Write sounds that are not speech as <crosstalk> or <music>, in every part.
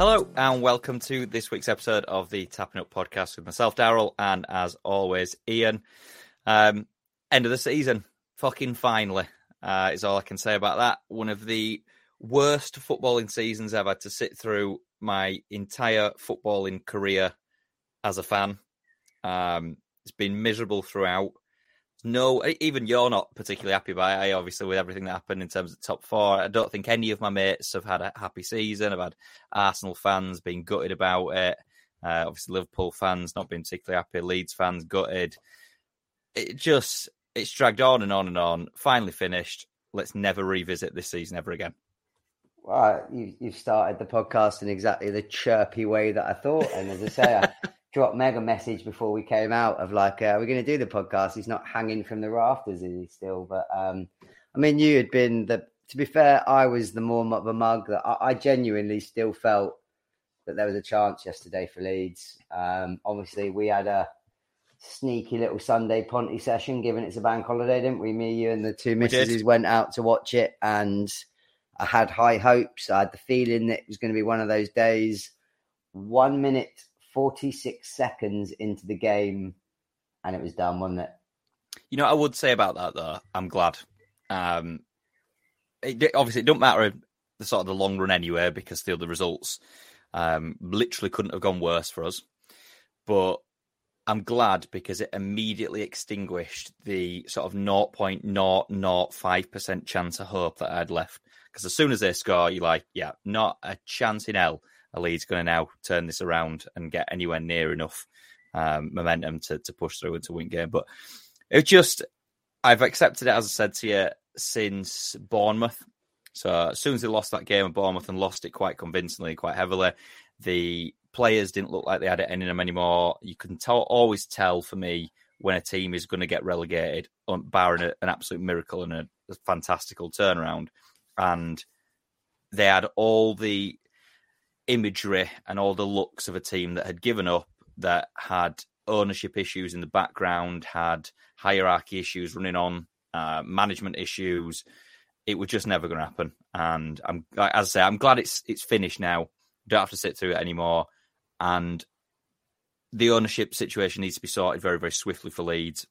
Hello and welcome to this week's episode of the Tapping Up podcast with myself, Daryl, and as always, Ian. Um, end of the season, fucking finally, uh, is all I can say about that. One of the worst footballing seasons had to sit through my entire footballing career as a fan. Um, it's been miserable throughout. No, even you're not particularly happy about it. Obviously, with everything that happened in terms of top four, I don't think any of my mates have had a happy season. I've had Arsenal fans being gutted about it. Uh, obviously, Liverpool fans not being particularly happy. Leeds fans gutted. It just it's dragged on and on and on. Finally finished. Let's never revisit this season ever again. Well, you, you've started the podcast in exactly the chirpy way that I thought, and as I say, I <laughs> dropped Meg a message before we came out of like, uh, we're going to do the podcast. He's not hanging from the rafters, is he still? But um, I mean, you had been the. To be fair, I was the more of a mug that I, I genuinely still felt that there was a chance yesterday for Leeds. Um, obviously, we had a sneaky little Sunday Ponty session, given it's a bank holiday, didn't we? Me, you, and the two misses went out to watch it, and I had high hopes. I had the feeling that it was going to be one of those days. One minute 46 seconds into the game and it was done, wasn't it? You know, I would say about that though, I'm glad. Um, it, obviously, it don't matter the sort of the long run anyway because the other results um, literally couldn't have gone worse for us. But I'm glad because it immediately extinguished the sort of 0.005% chance of hope that I had left. Because as soon as they score, you're like, yeah, not a chance in hell a Leeds going to now turn this around and get anywhere near enough um, momentum to, to push through into a win game. But it just, I've accepted it, as I said to you, since Bournemouth. So as soon as they lost that game at Bournemouth and lost it quite convincingly, quite heavily, the players didn't look like they had it in them anymore. You can tell, always tell for me when a team is going to get relegated, barring an absolute miracle and a, a fantastical turnaround. And they had all the imagery and all the looks of a team that had given up, that had ownership issues in the background, had hierarchy issues running on, uh, management issues. It was just never going to happen. And I'm, as I say, I'm glad it's it's finished now. Don't have to sit through it anymore. And the ownership situation needs to be sorted very, very swiftly for Leeds.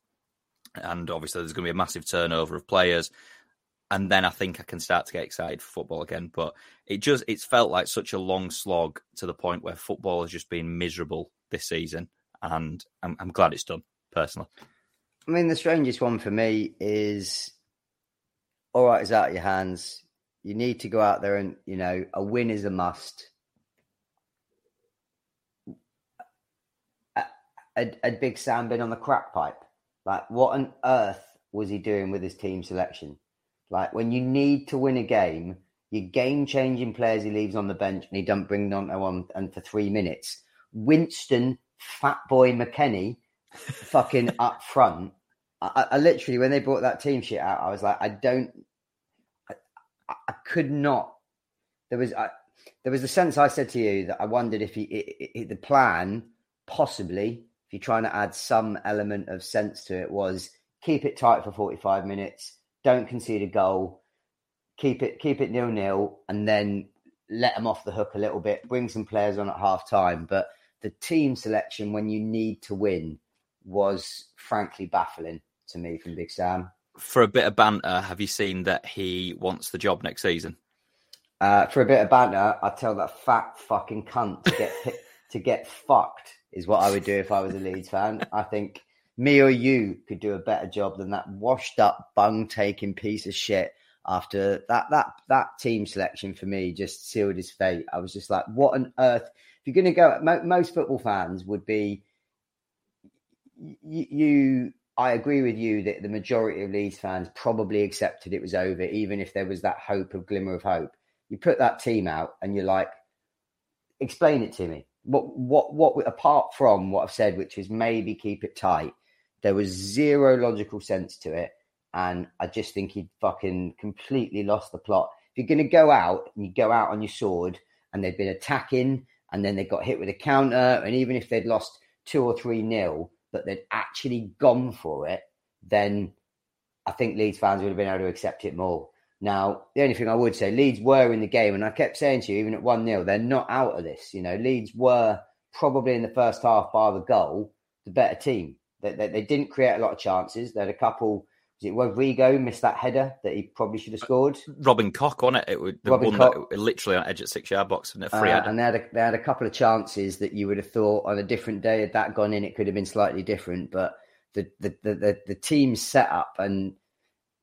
And obviously, there's going to be a massive turnover of players and then I think I can start to get excited for football again. But it just it's felt like such a long slog to the point where football has just been miserable this season, and I'm, I'm glad it's done personally. I mean, the strangest one for me is all right, it's out of your hands. You need to go out there and you know a win is a must. Had, Big Sam been on the crack pipe? Like, what on earth was he doing with his team selection? Like when you need to win a game, your game changing players he leaves on the bench and he don't bring them on and for three minutes. Winston, Fat Boy McKennie, fucking <laughs> up front. I, I, literally, when they brought that team shit out, I was like, I don't, I, I could not. There was, I, there was a sense I said to you that I wondered if he, it, it, the plan, possibly, if you're trying to add some element of sense to it, was keep it tight for 45 minutes don't concede a goal, keep it keep it nil nil, and then let them off the hook a little bit. Bring some players on at half time, but the team selection when you need to win was frankly baffling to me from Big Sam. For a bit of banter, have you seen that he wants the job next season? Uh, for a bit of banter, I'd tell that fat fucking cunt to get to get fucked is what I would do if I was a Leeds fan. I think me or you could do a better job than that washed up bung taking piece of shit after that that that team selection for me just sealed his fate. I was just like what on earth? If you're going to go most football fans would be you, you i agree with you that the majority of leeds fans probably accepted it was over even if there was that hope of glimmer of hope. You put that team out and you're like explain it to me. What what what apart from what i've said which is maybe keep it tight there was zero logical sense to it. And I just think he'd fucking completely lost the plot. If you're going to go out and you go out on your sword and they've been attacking and then they got hit with a counter, and even if they'd lost two or three nil, but they'd actually gone for it, then I think Leeds fans would have been able to accept it more. Now, the only thing I would say, Leeds were in the game, and I kept saying to you, even at 1 0, they're not out of this. You know, Leeds were probably in the first half, by the goal, the better team. They, they, they, didn't create a lot of chances. They had a couple. Was it Rodrigo missed that header that he probably should have scored? Robin Koch on it. It was the Robin one Koch. that literally on edge at six yard box and a Uh, free header. and they had, a, they had a couple of chances that you would have thought on a different day had that gone in, it could have been slightly different. But the the the, the, the team set up and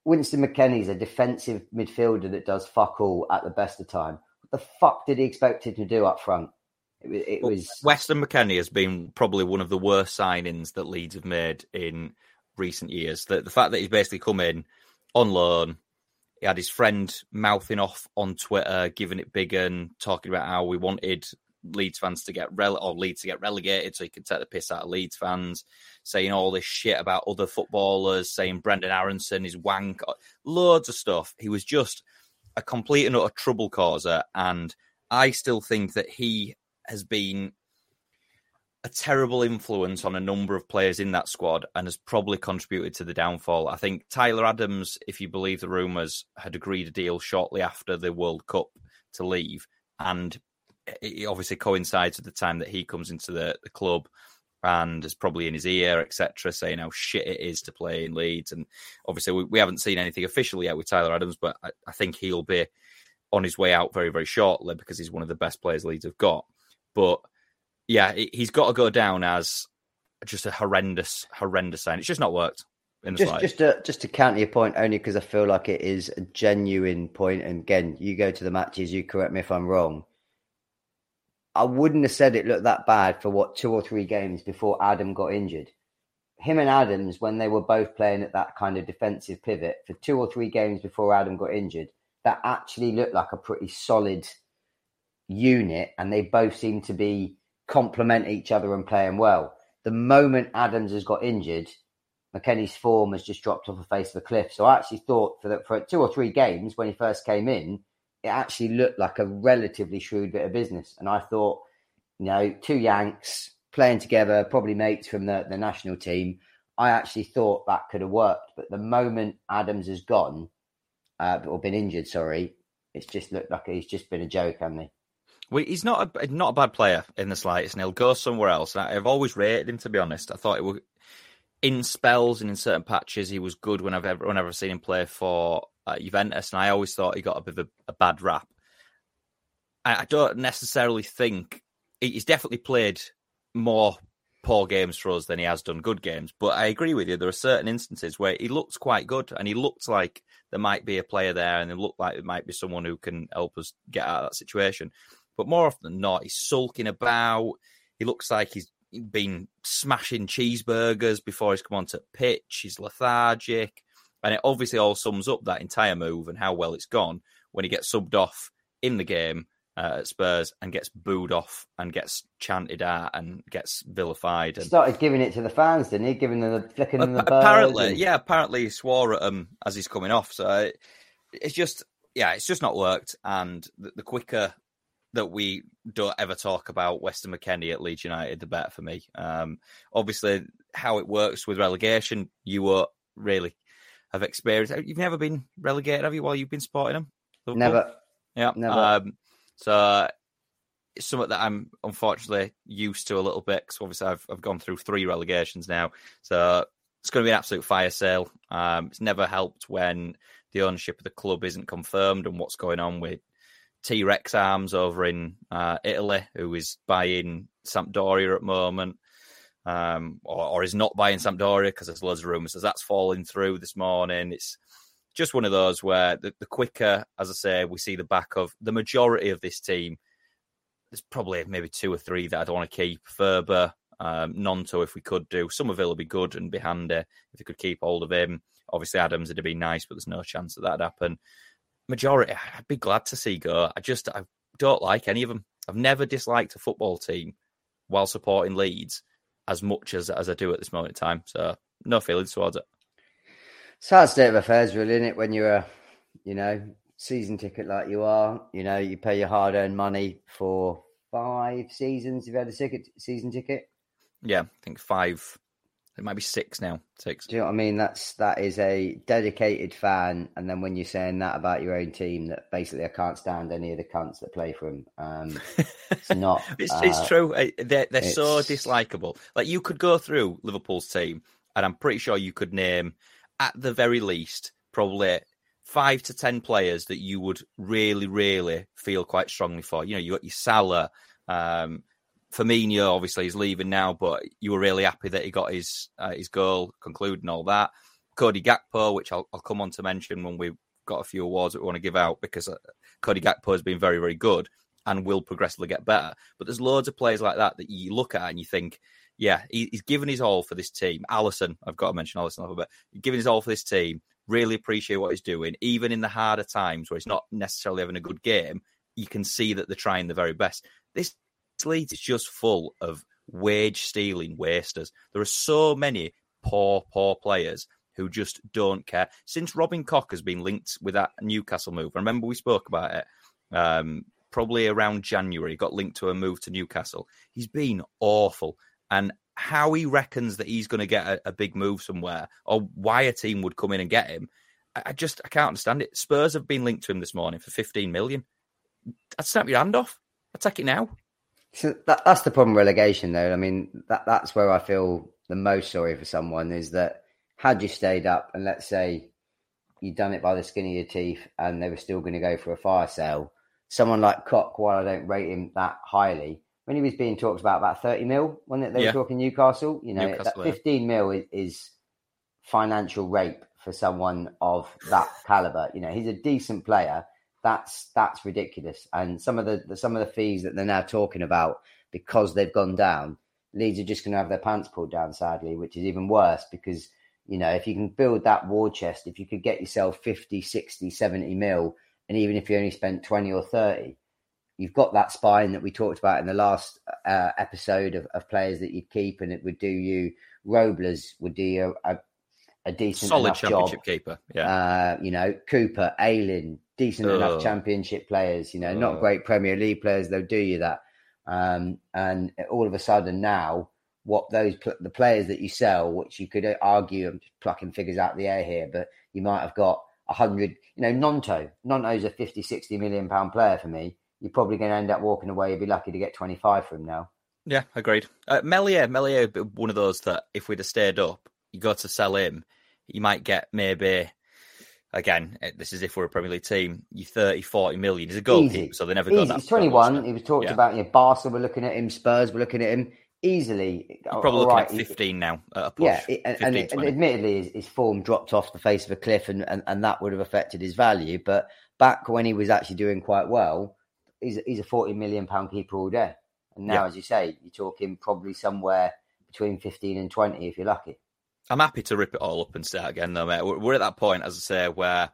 Winston McKennie's a defensive midfielder that does fuck all at the best of time. What the fuck did he expect him to do up front? It, it Well, was Weston McKennie has been probably one of the worst signings that Leeds have made in recent years. The, the fact that he's basically come in on loan, he had his friend mouthing off on Twitter, giving it big and talking about how we wanted Leeds fans to get rele- or Leeds to get relegated so he could take the piss out of Leeds fans, saying all this shit about other footballers, saying Brenden Aaronson is wank, loads of stuff. He was just a complete and utter trouble causer, and I still think that he has been a terrible influence on a number of players in that squad and has probably contributed to the downfall. I think Tyler Adams, if you believe the rumours, had agreed a deal shortly after the World Cup to leave. And it obviously coincides with the time that he comes into the, the club and is probably in his ear, etc., saying how shit it is to play in Leeds. And obviously, we, we haven't seen anything official yet with Tyler Adams, but I, I think he'll be on his way out very, very shortly because he's one of the best players Leeds have got. But yeah, he- he's got to go down as just a horrendous, horrendous sign. It's just not worked in the just slightest. just to just to counter your point only because I feel like it is a genuine point. And again, you go to the matches, you correct me if I'm wrong. I wouldn't have said it looked that bad for what two or three games before Adam got injured. Him and Adams, when they were both playing at that kind of defensive pivot for two or three games before Adam got injured, that actually looked like a pretty solid unit, and they both seem to be complement each other and playing well. The moment Adams has got injured, McKennie's form has just dropped off the face of the cliff. So I actually thought for for two or three games when he first came in, it actually looked like a relatively shrewd bit of business. And I thought, you know, two Yanks playing together, probably mates from the, the national team. I actually thought that could have worked. But the moment Adams has gone, uh, or been injured, sorry, it's just looked like he's just been a joke, hasn't he? Well, he's not a not a bad player in the slightest, and he'll go somewhere else. I've always rated him, to be honest. I thought it was in spells and in certain patches he was good when I've ever whenever I've seen him play for uh, Juventus, and I always thought he got a bit of a, a bad rap. I, I don't necessarily think he's definitely played more poor games for us than he has done good games. But I agree with you. There are certain instances where he looks quite good, and he looks like there might be a player there, and it looked like it might be someone who can help us get out of that situation. But more often than not, he's sulking about. He looks like he's been smashing cheeseburgers before he's come onto pitch. He's lethargic. And it obviously all sums up that entire move and how well it's gone when he gets subbed off in the game uh, at Spurs and gets booed off and gets chanted at and gets vilified. And Started giving it to the fans, didn't he? Giving them the flicking them the apparently, and- yeah, apparently he swore at him as he's coming off. So it- it's just, yeah, it's just not worked. And the, the quicker that we don't ever talk about Weston McKennie at Leeds United, the better for me. Um, obviously, how it works with relegation, you won't really have experienced. You've never been relegated, have you? While you've been supporting them, Liverpool? Never. Yeah. Never. Um, so it's something that I'm unfortunately used to a little bit because obviously I've, I've gone through three relegations now. So it's going to be an absolute fire sale. Um, it's never helped when the ownership of the club isn't confirmed and what's going on with T Rex Arms over in uh, Italy, who is buying Sampdoria at the moment. Um, or, or is not buying Sampdoria because there's loads of rumours. So that's falling through this morning. It's just one of those where the, the quicker, as I say, we see the back of the majority of this team, there's probably maybe two or three that I don't want to keep. Ferber, um, Gnonto, if we could do. Summerville would be good and be handy if we could keep hold of him. Obviously, Adams it'd been nice, but there's no chance that that'd happen. Majority, I'd be glad to see go. I just, I don't like any of them. I've never disliked a football team while supporting Leeds as much as, as I do at this moment in time. So, no feelings towards it. sad state of affairs, really, isn't it? When you're a, you know, season ticket like you are, you know, you pay your hard earned money for five seasons. You've had a ticket, season ticket. Yeah, I think five It might be six now. Six. Do you know what I mean? That's that is a dedicated fan, and then when you're saying that about your own team, that basically I can't stand any of the cunts that play for them. Um, it's <laughs> not. it's, uh, it's true. They're they're so it's- dislikable. Like you could go through Liverpool's team, and I'm pretty sure you could name, at the very least, probably five to ten players that you would really, really feel quite strongly for. You know, you got your Salah. Um, Firmino obviously he's leaving now, but you were really happy that he got his uh, his goal concluded and all that. Cody Gakpo, which I'll, I'll come on to mention when we've got a few awards that we want to give out because uh, Cody Gakpo has been very, very good and will progressively get better. But there's loads of players like that that you look at and you think, yeah, he, he's given his all for this team. Alisson, I've got to mention Alisson a little bit. Given his all for this team. Really appreciate what he's doing, even in the harder times where he's not necessarily having a good game. You can see that they're trying the very best. This Leeds is just full of wage stealing wasters. There are so many poor, poor players who just don't care. Since Robin Koch has been linked with that Newcastle move, I remember we spoke about it um, probably around January, got linked to a move to Newcastle. He's been awful. And how he reckons that he's going to get a, a big move somewhere or why a team would come in and get him, I, I just I can't understand it. Spurs have been linked to him this morning for 15 million. I'd snap your hand off. I'd take it now. So that, that's the problem with relegation, though. I mean, that that's where I feel the most sorry for someone is that had you stayed up and let's say you'd done it by the skin of your teeth and they were still going to go for a fire sale, someone like Koch, while I don't rate him that highly, when he was being talked about about 30 mil, when they, they Yeah. were talking Newcastle, you know, Newcastle, that yeah. 15 mil is, is financial rape for someone of that caliber. You know, he's a decent player. That's that's ridiculous. And some of the, the some of the fees that they're now talking about because they've gone down, Leeds are just going to have their pants pulled down, sadly, which is even worse because you know if you can build that war chest, if you could get yourself 50, 60, 70 mil, and even if you only spent 20 or 30, you've got that spine that we talked about in the last uh, episode of, of players that you'd keep, and it would do you. Robles would do you a, a decent Solid enough job. championship keeper. Yeah. Uh, you know, Cooper, Ayling, decent enough championship players, you know, not great Premier League players, they'll do you that. Um, and all of a sudden now, what those the players that you sell, which you could argue, I'm just plucking figures out of the air here, but you might have got a hundred, you know, Gnonto. Gnonto's a 50, 60 million pound player for me. You're probably going to end up walking away. You'd be lucky to get 25 from now. Yeah, agreed. Uh, Meslier, Meslier, one of those that if we'd have stayed up, you got to sell him, you might get maybe, again, eh, this is if we're a Premier League team, you 30, 40 million. He's a goalkeeper, Easy. so they never got Easy. that. He's 21. He was talked Yeah. about, you know, Barca were looking at him, Spurs were looking at him easily. You're probably looking right, at he- 15 now at a push. Yeah, it- and, 15, and, and admittedly, his, his form dropped off the face of a cliff, and, and, and that would have affected his value. But back when he was actually doing quite well, he's, he's a forty million pound keeper all day. And now, Yeah. as you say, you're talking probably somewhere between fifteen and twenty if you're lucky. I'm happy to rip it all up and start again, though, mate. We're, we're at that point, as I say, where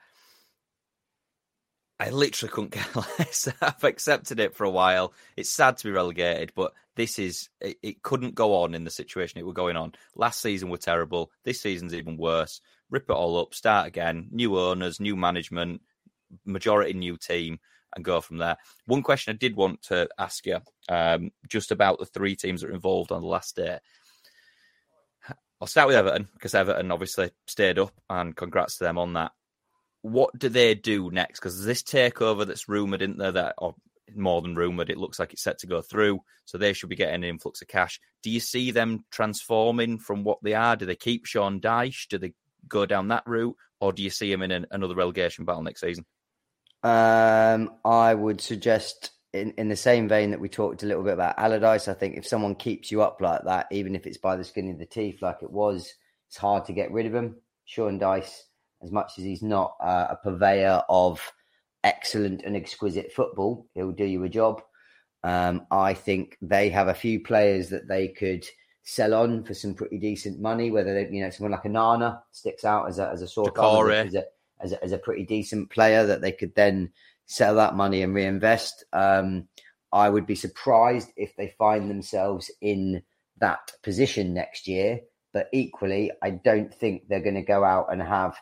I literally couldn't care <laughs> less. I've accepted it for a while. It's sad to be relegated, but this is it, it couldn't go on in the situation it were going on. Last season were terrible. This season's even worse. Rip it all up, start again. New owners, new management, majority new team, and go from there. One question I did want to ask you, um, just about the three teams that are involved on the last day. I'll start with Everton because Everton obviously stayed up, and congrats to them on that. What do they do next? Because this takeover that's rumored, isn't there? That or more than rumored, it looks like it's set to go through. So they should be getting an influx of cash. Do you see them transforming from what they are? Do they keep Sean Dyche? Do they go down that route, or do you see him in an, another relegation battle next season? Um, I would suggest, in, in the same vein that we talked a little bit about Allardyce, I think if someone keeps you up like that, even if it's by the skin of the teeth, like it was, it's hard to get rid of him. Sean Dyche, as much as he's not uh, a purveyor of excellent and exquisite football, he'll do you a job. Um, I think they have a few players that they could sell on for some pretty decent money. Whether they, you know, someone like Onana sticks out as a as a sore thumb, Doucouré. as a, as a, as a pretty decent player that they could then sell that money and reinvest. Um, I would be surprised if they find themselves in that position next year. But equally, I don't think they're going to go out and have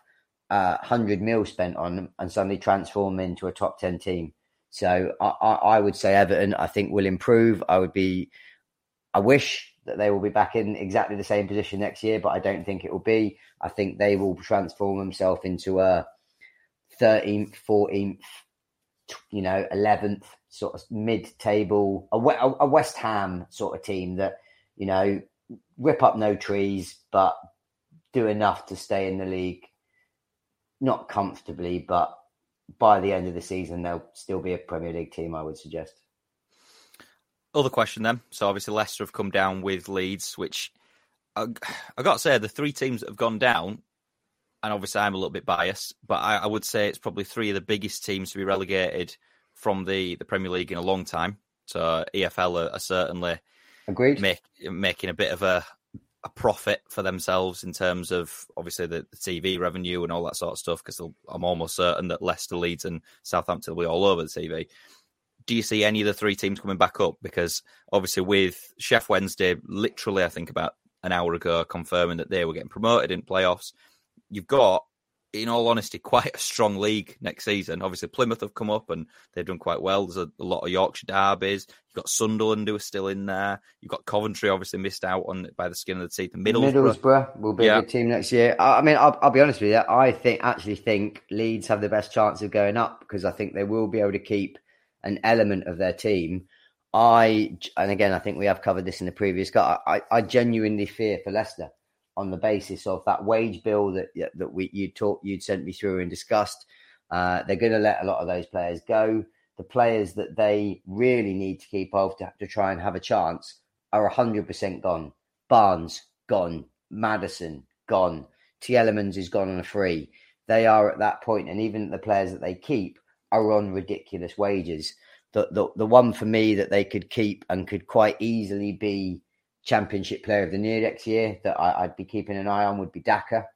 uh, 100 mil spent on them and suddenly transform into a top 10 team. So I, I, I would say Everton, I think, will improve. I would be, I wish that they will be back in exactly the same position next year, but I don't think it will be. I think they will transform themselves into a 13th, 14th, you know, 11th sort of mid-table, a, a West Ham sort of team that you know rip up no trees, but do enough to stay in the league, not comfortably, but by the end of the season, they'll still be a Premier League team, I would suggest. Other question then. So obviously Leicester have come down with Leeds, which I, I got to say the three teams that have gone down, and obviously I'm a little bit biased, but I, I would say it's probably three of the biggest teams to be relegated from the, the Premier League in a long time. So EFL are, are certainly agreed make, making a bit of a, a profit for themselves in terms of obviously the, the TV revenue and all that sort of stuff. Because I'm almost certain that Leicester, Leeds, and Southampton will be all over the TV. Do you see any of the three teams coming back up? Because obviously, with Sheff Wednesday, literally, I think about an hour ago, confirming that they were getting promoted in playoffs, you've got in all honesty, quite a strong league next season. Obviously, Plymouth have come up and they've done quite well. There's a, a, lot of Yorkshire derbies. You've got Sunderland who are still in there. You've got Coventry, obviously missed out on by the skin of the teeth. Middlesbrough, Middlesbrough will be yeah. a good team next year. I, mean, I'll, I'll, be honest with you. I think actually think Leeds have the best chance of going up because I think they will be able to keep an element of their team. I and again, I think we have covered this in the previous. I, I, I genuinely fear for Leicester on the basis of that wage bill that that we you talked you'd sent me through and discussed. Uh, they're going to let a lot of those players go. The players that they really need to keep off to, to try and have a chance are hundred percent gone. Barnes gone. Maddison, gone. Tielemans is gone on a free. They are at that point, and even the players that they keep are on ridiculous wages. The, the the one for me that they could keep and could quite easily be Championship Player of the Year next year that I, would be keeping an eye on would be Daka.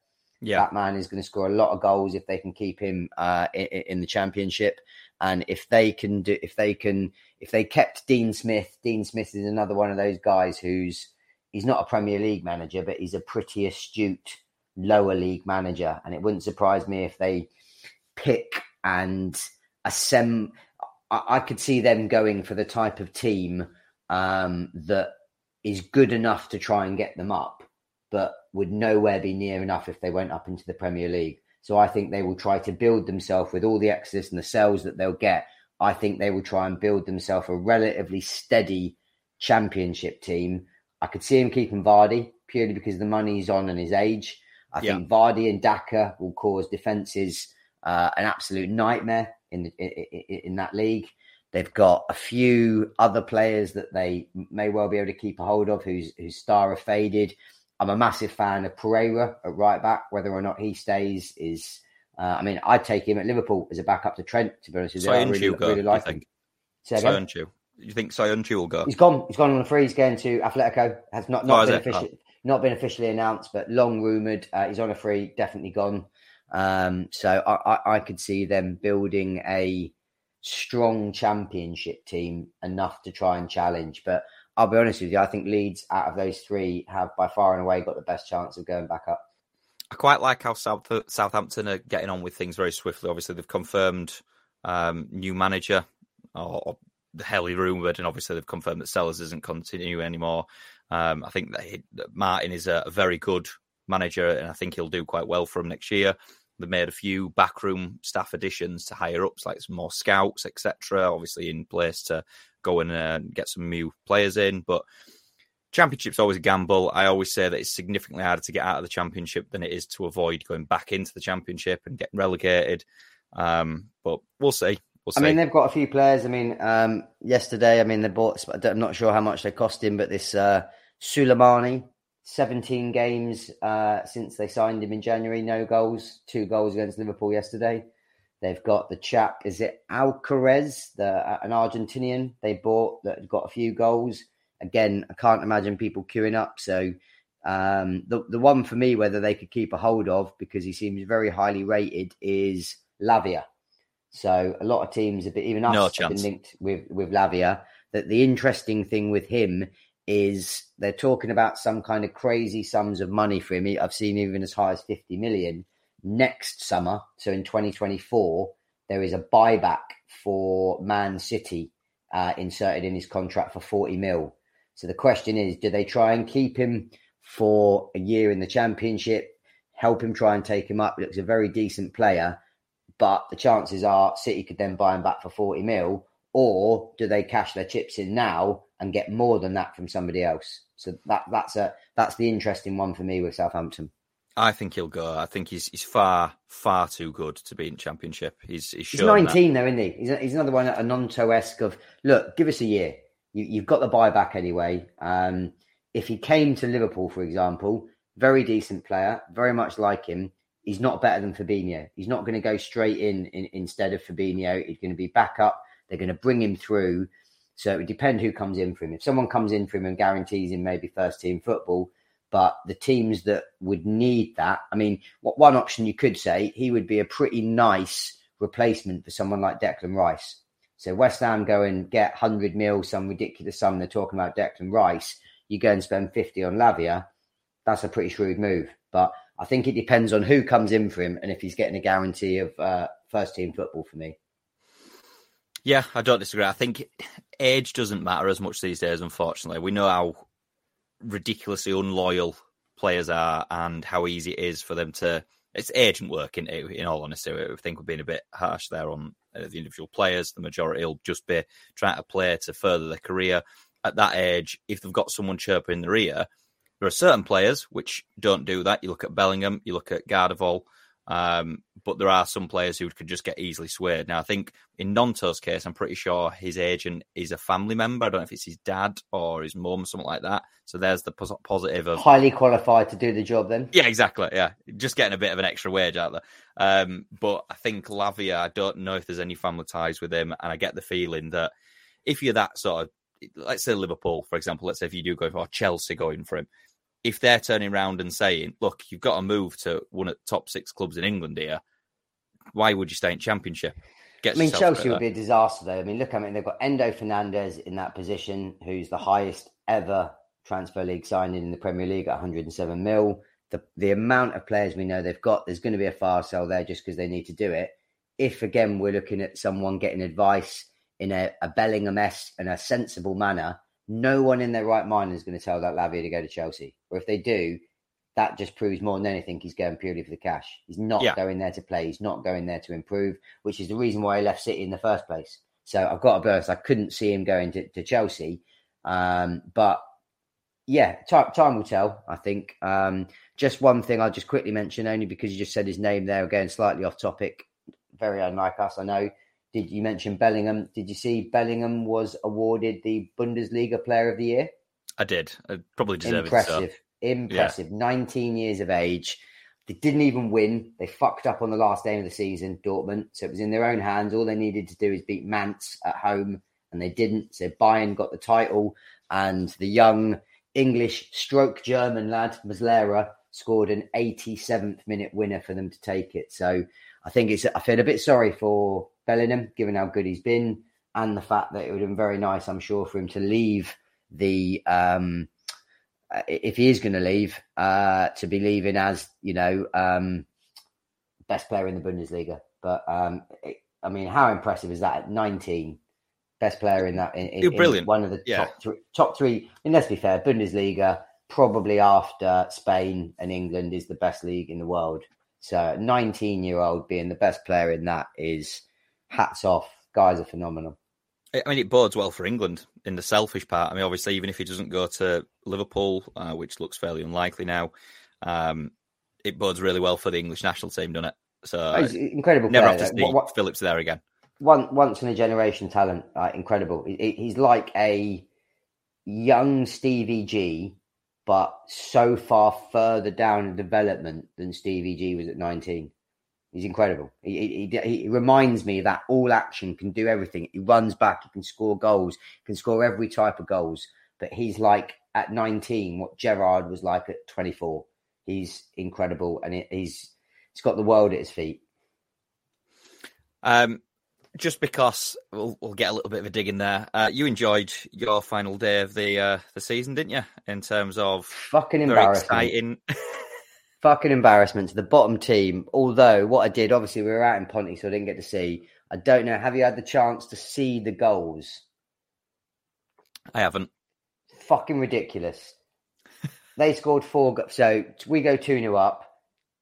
Yeah, that man is going to score a lot of goals if they can keep him uh, in, in, the Championship, and if they can do, if they can, if they kept Dean Smith, Dean Smith is another one of those guys who's he's not a Premier League manager, but he's a pretty astute lower league manager, and it wouldn't surprise me if they pick and assemble. I, I could see them going for the type of team um, that is good enough to try and get them up, but would nowhere be near enough if they went up into the Premier League. So I think they will try to build themselves with all the exodus and the sales that they'll get. I think they will try and build themselves a relatively steady championship team. I could see him keeping Vardy purely because the money's on and his age. I yeah. think Vardy and Daka will cause defenses uh, an absolute nightmare in, in, in, in that league. They've got a few other players that they may well be able to keep a hold of whose whose star have faded. I'm a massive fan of Pereira at right back. Whether or not he stays is, uh, I mean, I'd take him at Liverpool as a backup to Trent. To be honest with you, I really, go, really like him. Soyuncu. You think Soyuncu will go? He's gone. He's gone on a free. He's going to Atletico. Has not not oh, been officially oh. not been officially announced, but long rumored. Uh, he's on a free. Definitely gone. Um, so I, I, I could see them building a strong championship team enough to try and challenge. But I'll be honest with you, I think Leeds out of those three have by far and away got the best chance of going back up. I quite like how South, Southampton are getting on with things very swiftly. Obviously, they've confirmed um, new manager, or, or heavily rumoured, and obviously they've confirmed that Selles isn't continuing anymore. Um, I think that, he, that Martin is a, a, very good manager, and I think he'll do quite well for him next year. They've made a few backroom staff additions to higher ups, like some more scouts, etc. Obviously, in place to go and uh, get some new players in. But championship's always a gamble. I always say that it's significantly harder to get out of the championship than it is to avoid going back into the championship and get relegated. Um, but we'll see. We'll I mean, they've got a few players. I mean, um, yesterday, I mean, they bought. I'm not sure how much they cost him, but this uh, Sulemana 17 games uh, since they signed him in January, no goals, two goals against Liverpool yesterday. They've got the chap, is it Alcaraz, the, uh, an Argentinian they bought that got a few goals. Again, I can't imagine people queuing up. So um, the the one for me, whether they could keep a hold of because he seems very highly rated, is Lavia. So a lot of teams, even us, no have been linked with with Lavia. That the interesting thing with him is they're talking about some kind of crazy sums of money for him. I've seen even as high as 50 million next summer. So in 2024, there is a buyback for Man City uh, inserted in his contract for 40 mil. So the question is, do they try and keep him for a year in the championship, help him try and take him up? He looks a very decent player, but the chances are City could then buy him back for 40 mil, or do they cash their chips in now and get more than that from somebody else? So that that's a that's the interesting one for me with Southampton. I think he'll go. I think he's he's far far too good to be in championship. He's he's, he's nineteen that. though, isn't he? He's, he's another one, a non esque of look. Give us a year. You, have got the buyback anyway. Um, if he came to Liverpool, for example, very decent player, very much like him. He's not better than Fabinho. He's not going to go straight in, in instead of Fabinho. He's going to be back up. They're going to bring him through. So it would depend who comes in for him. If someone comes in for him and guarantees him maybe first team football, but the teams that would need that, I mean, what one option you could say he would be a pretty nice replacement for someone like Declan Rice. So West Ham go and get 100 mil, some ridiculous sum. They're talking about Declan Rice. You go and spend 50 on Lavia. That's a pretty shrewd move. But I think it depends on who comes in for him and if he's getting a guarantee of uh, first team football for me. Yeah, I don't disagree. I think age doesn't matter as much these days, unfortunately. We know how ridiculously unloyal players are and how easy it is for them to. It's agent work, in, in all honesty. I think we're being a bit harsh there on uh, the individual players. The majority will just be trying to play to further their career. At that age, if they've got someone chirping in their ear, there are certain players which don't do that. You look at Bellingham, you look at Gvardiol, um, but there are some players who could just get easily swayed. Now, I think in Gnonto's case, I'm pretty sure his agent is a family member. I don't know if it's his dad or his mum, something like that. So there's the positive of highly qualified to do the job. Then, yeah, exactly. Yeah, just getting a bit of an extra wage out there. Um, but I think Lavia, I don't know if there's any family ties with him, and I get the feeling that if you're that sort of, let's say Liverpool, for example, let's say if you do go for Chelsea going for him, if they're turning around and saying, "Look, you've got to move to one of the top six clubs in England here," why would you stay in Championship? I mean, Chelsea would be a disaster, though. I mean, look, I mean, they've got Enzo Fernandez in that position, who's the highest ever transfer league signing in the Premier League at 107 mil. The the amount of players we know they've got, there's going to be a fire sale there just because they need to do it. If again we're looking at someone getting advice in a, a Bellingham esque and a sensible manner, no one in their right mind is going to tell that Lavia to go to Chelsea. Or if they do, that just proves more than anything he's going purely for the cash. He's not yeah. going there to play. He's not going there to improve, which is the reason why he left City in the first place. So I've got a burst. I couldn't see him going to, to Chelsea. Um, but yeah, time, time will tell, I think. Um, just one thing I'll just quickly mention, only because you just said his name there, again, slightly off topic. Very unlike us, I know. Did you mention Bellingham? Did you see Bellingham was awarded the Bundesliga Player of the Year? I did. I probably deserve Impressive. it. Impressive. Yeah. 19 years of age. They didn't even win. They fucked up on the last game of the season, Dortmund. So it was in their own hands. All they needed to do is beat Mainz at home, and they didn't. So Bayern got the title, and the young English stroke German lad, Musiala, scored an 87th minute winner for them to take it. So I think it's, I feel a bit sorry for Bellingham, given how good he's been, and the fact that it would have been very nice, I'm sure, for him to leave the um, if he is going to leave, uh, to be leaving as you know um, best player in the Bundesliga. But um, it, I mean, how impressive is that at 19? Best player in that in, in, brilliant. one of the yeah. top three, top three. Mean, let's be fair, Bundesliga probably after Spain and England is the best league in the world. So, 19 year old being the best player in that is hats off. Guys are phenomenal. I mean, it bodes well for England in the selfish part. I mean, obviously, even if he doesn't go to Liverpool, uh, which looks fairly unlikely now, um, it bodes really well for the English national team, doesn't it? So oh, incredible. Never player, have to see what, what, Phillips there again. One once in a generation talent, uh, incredible. He, he's like a young Stevie G, but so far further down in development than Stevie G was at nineteen. He's incredible. He, he, he, reminds me that all action can do everything. He runs back, he can score goals, can score every type of goals. But he's like at 19 what Gerrard was like at 24. He's incredible and he's he's got the world at his feet. Um, just because we'll, we'll get a little bit of a dig in there. Uh, you enjoyed your final day of the uh, the season, didn't you? In terms of fucking embarrassing. <laughs> fucking embarrassment to the bottom team. Although what I did, obviously we were out in Ponty, so I didn't get to see. I don't know. Have you had the chance to see the goals? I haven't. fucking ridiculous. <laughs> they scored four, so we go 2 0 up.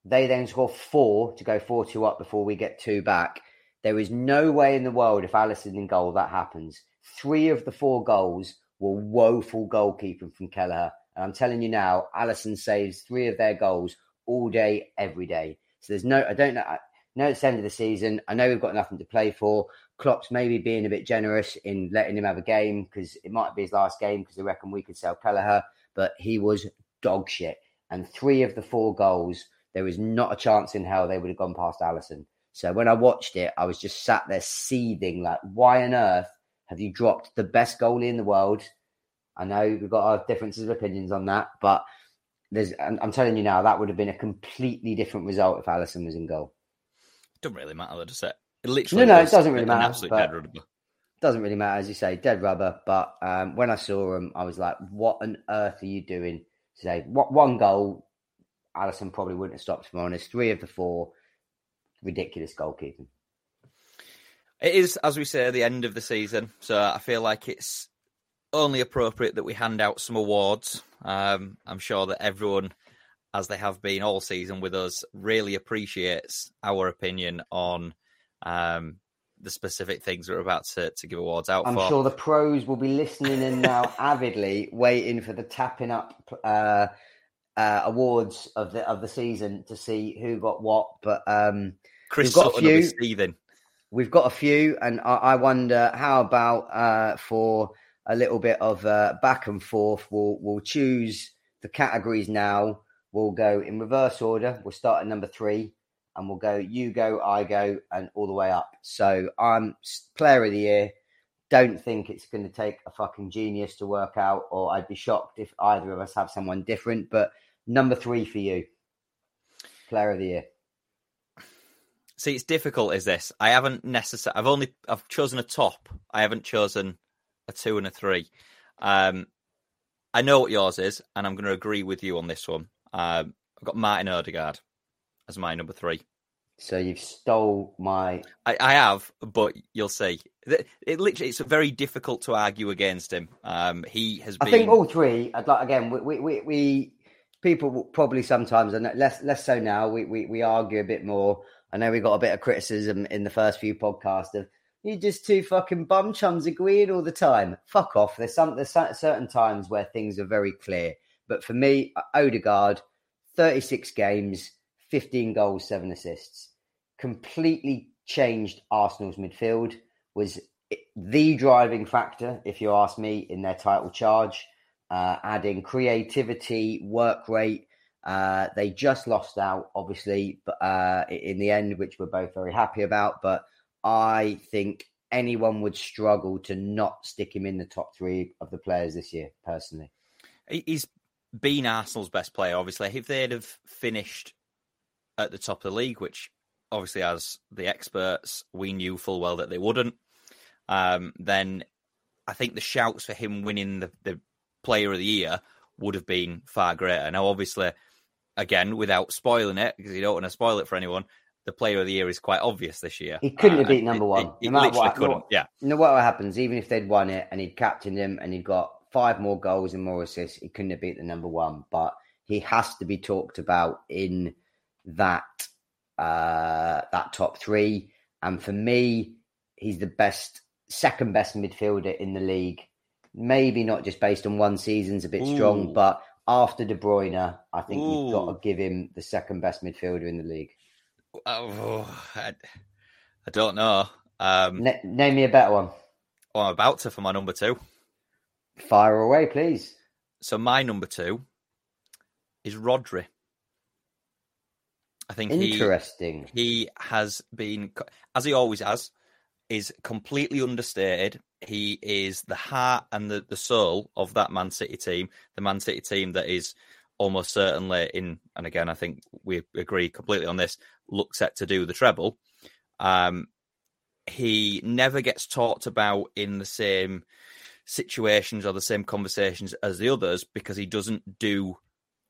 They then score four to go 4 2 up before we get two back. There is no way in the world, if Alisson in goal, that happens. Three of the four goals were woeful goalkeeping from Kelleher. And I'm telling you now, Alisson saves three of their goals all day, every day. So there's no, I don't know. I know it's the end of the season. I know we've got nothing to play for. Klopp's maybe being a bit generous in letting him have a game because it might be his last game because they reckon we could sell Kelleher, but he was dog shit. And three of the four goals, there was not a chance in hell they would have gone past Alisson. So when I watched it, I was just sat there seething like, why on earth have you dropped the best goalie in the world? I know we've got our differences of opinions on that, but there's I'm, I'm telling you now that would have been a completely different result if Alisson was in goal. Doesn't really matter, does it? it literally no, no, it doesn't really matter. Absolute dead rubber. Doesn't really matter, as you say, dead rubber. But um, when I saw him, I was like, "What on earth are you doing today?" What one goal? Alisson probably wouldn't have stopped. To be honest, three of the four, ridiculous goalkeeping. It is, as we say, the end of the season, so I feel like it's only appropriate that we hand out some awards. Um, I'm sure that everyone, as they have been all season with us, really appreciates our opinion on um, the specific things we're about to, to give awards out I'm for. sure the pros will be listening in now <laughs> avidly, waiting for the tapping up uh, uh, awards of the of the season to see who got what. But um, Chris we've got Sutton a will be few. We've got a few, and I, I wonder how about uh, for a little bit of uh, back and forth. We'll we'll choose the categories now. We'll go in reverse order. We'll start at number three, and we'll go you go, I go, and all the way up. So I'm player of the year. Don't think it's going to take a fucking genius to work out, or I'd be shocked if either of us have someone different. But number three for you, player of the year. See, it's difficult. Is this? I haven't necessarily. I've only. I've chosen a top. I haven't chosen a two and a three. Um, I know what yours is, and I'm going to agree with you on this one. Um, I've got Martin Odegaard as my number three. So you've stole my. I, I have, but you'll see. It, it literally, it's very difficult to argue against him. Um, he has I think all three. I'd like again. We we we, we people will probably sometimes and less less so now. We, we we argue a bit more. I know we got a bit of criticism in the first few podcasts of you just two fucking bum chums agreeing all the time. Fuck off. There's some there's certain times where things are very clear. But for me, Odegaard, 36 games, 15 goals, seven assists, completely changed Arsenal's midfield. Was the driving factor, if you ask me, in their title charge. Uh, adding creativity, work rate. Uh, they just lost out, obviously, but uh, in the end, which we're both very happy about. But I think anyone would struggle to not stick him in the top three of the players this year, personally. He- He's been Arsenal's best player, obviously. If they'd have finished at the top of the league, which obviously, as the experts, we knew full well that they wouldn't, um, then I think the shouts for him winning the, the player of the year would have been far greater. Now, obviously, again, without spoiling it, because you don't want to spoil it for anyone, the player of the year is quite obvious this year. He couldn't have Uh, beat number one, it- it no matter what- couldn't. no- Yeah. You know what happens? Even if they'd won it and he'd captained him and he'd got five more goals and more assists, he couldn't have beat the number one. But he has to be talked about in that uh, that top three. And for me, he's the best, second best midfielder in the league. Maybe not just based on one season's a bit strong, but after De Bruyne, I think you've got to give him the second best midfielder in the league. Oh, <sighs> I, I don't know. Um, Na- name me a better one. well, I'm about to for my number two. Fire away, please. So my number two is Rodri. I think he Interesting. he has been, as he always has, is completely understated. He is the heart and the, the soul of that Man City team. The Man City team that is almost certainly in, and again, I think we agree completely on this, look set to do the treble. Um, he never gets talked about in the same situations or the same conversations as the others because he doesn't do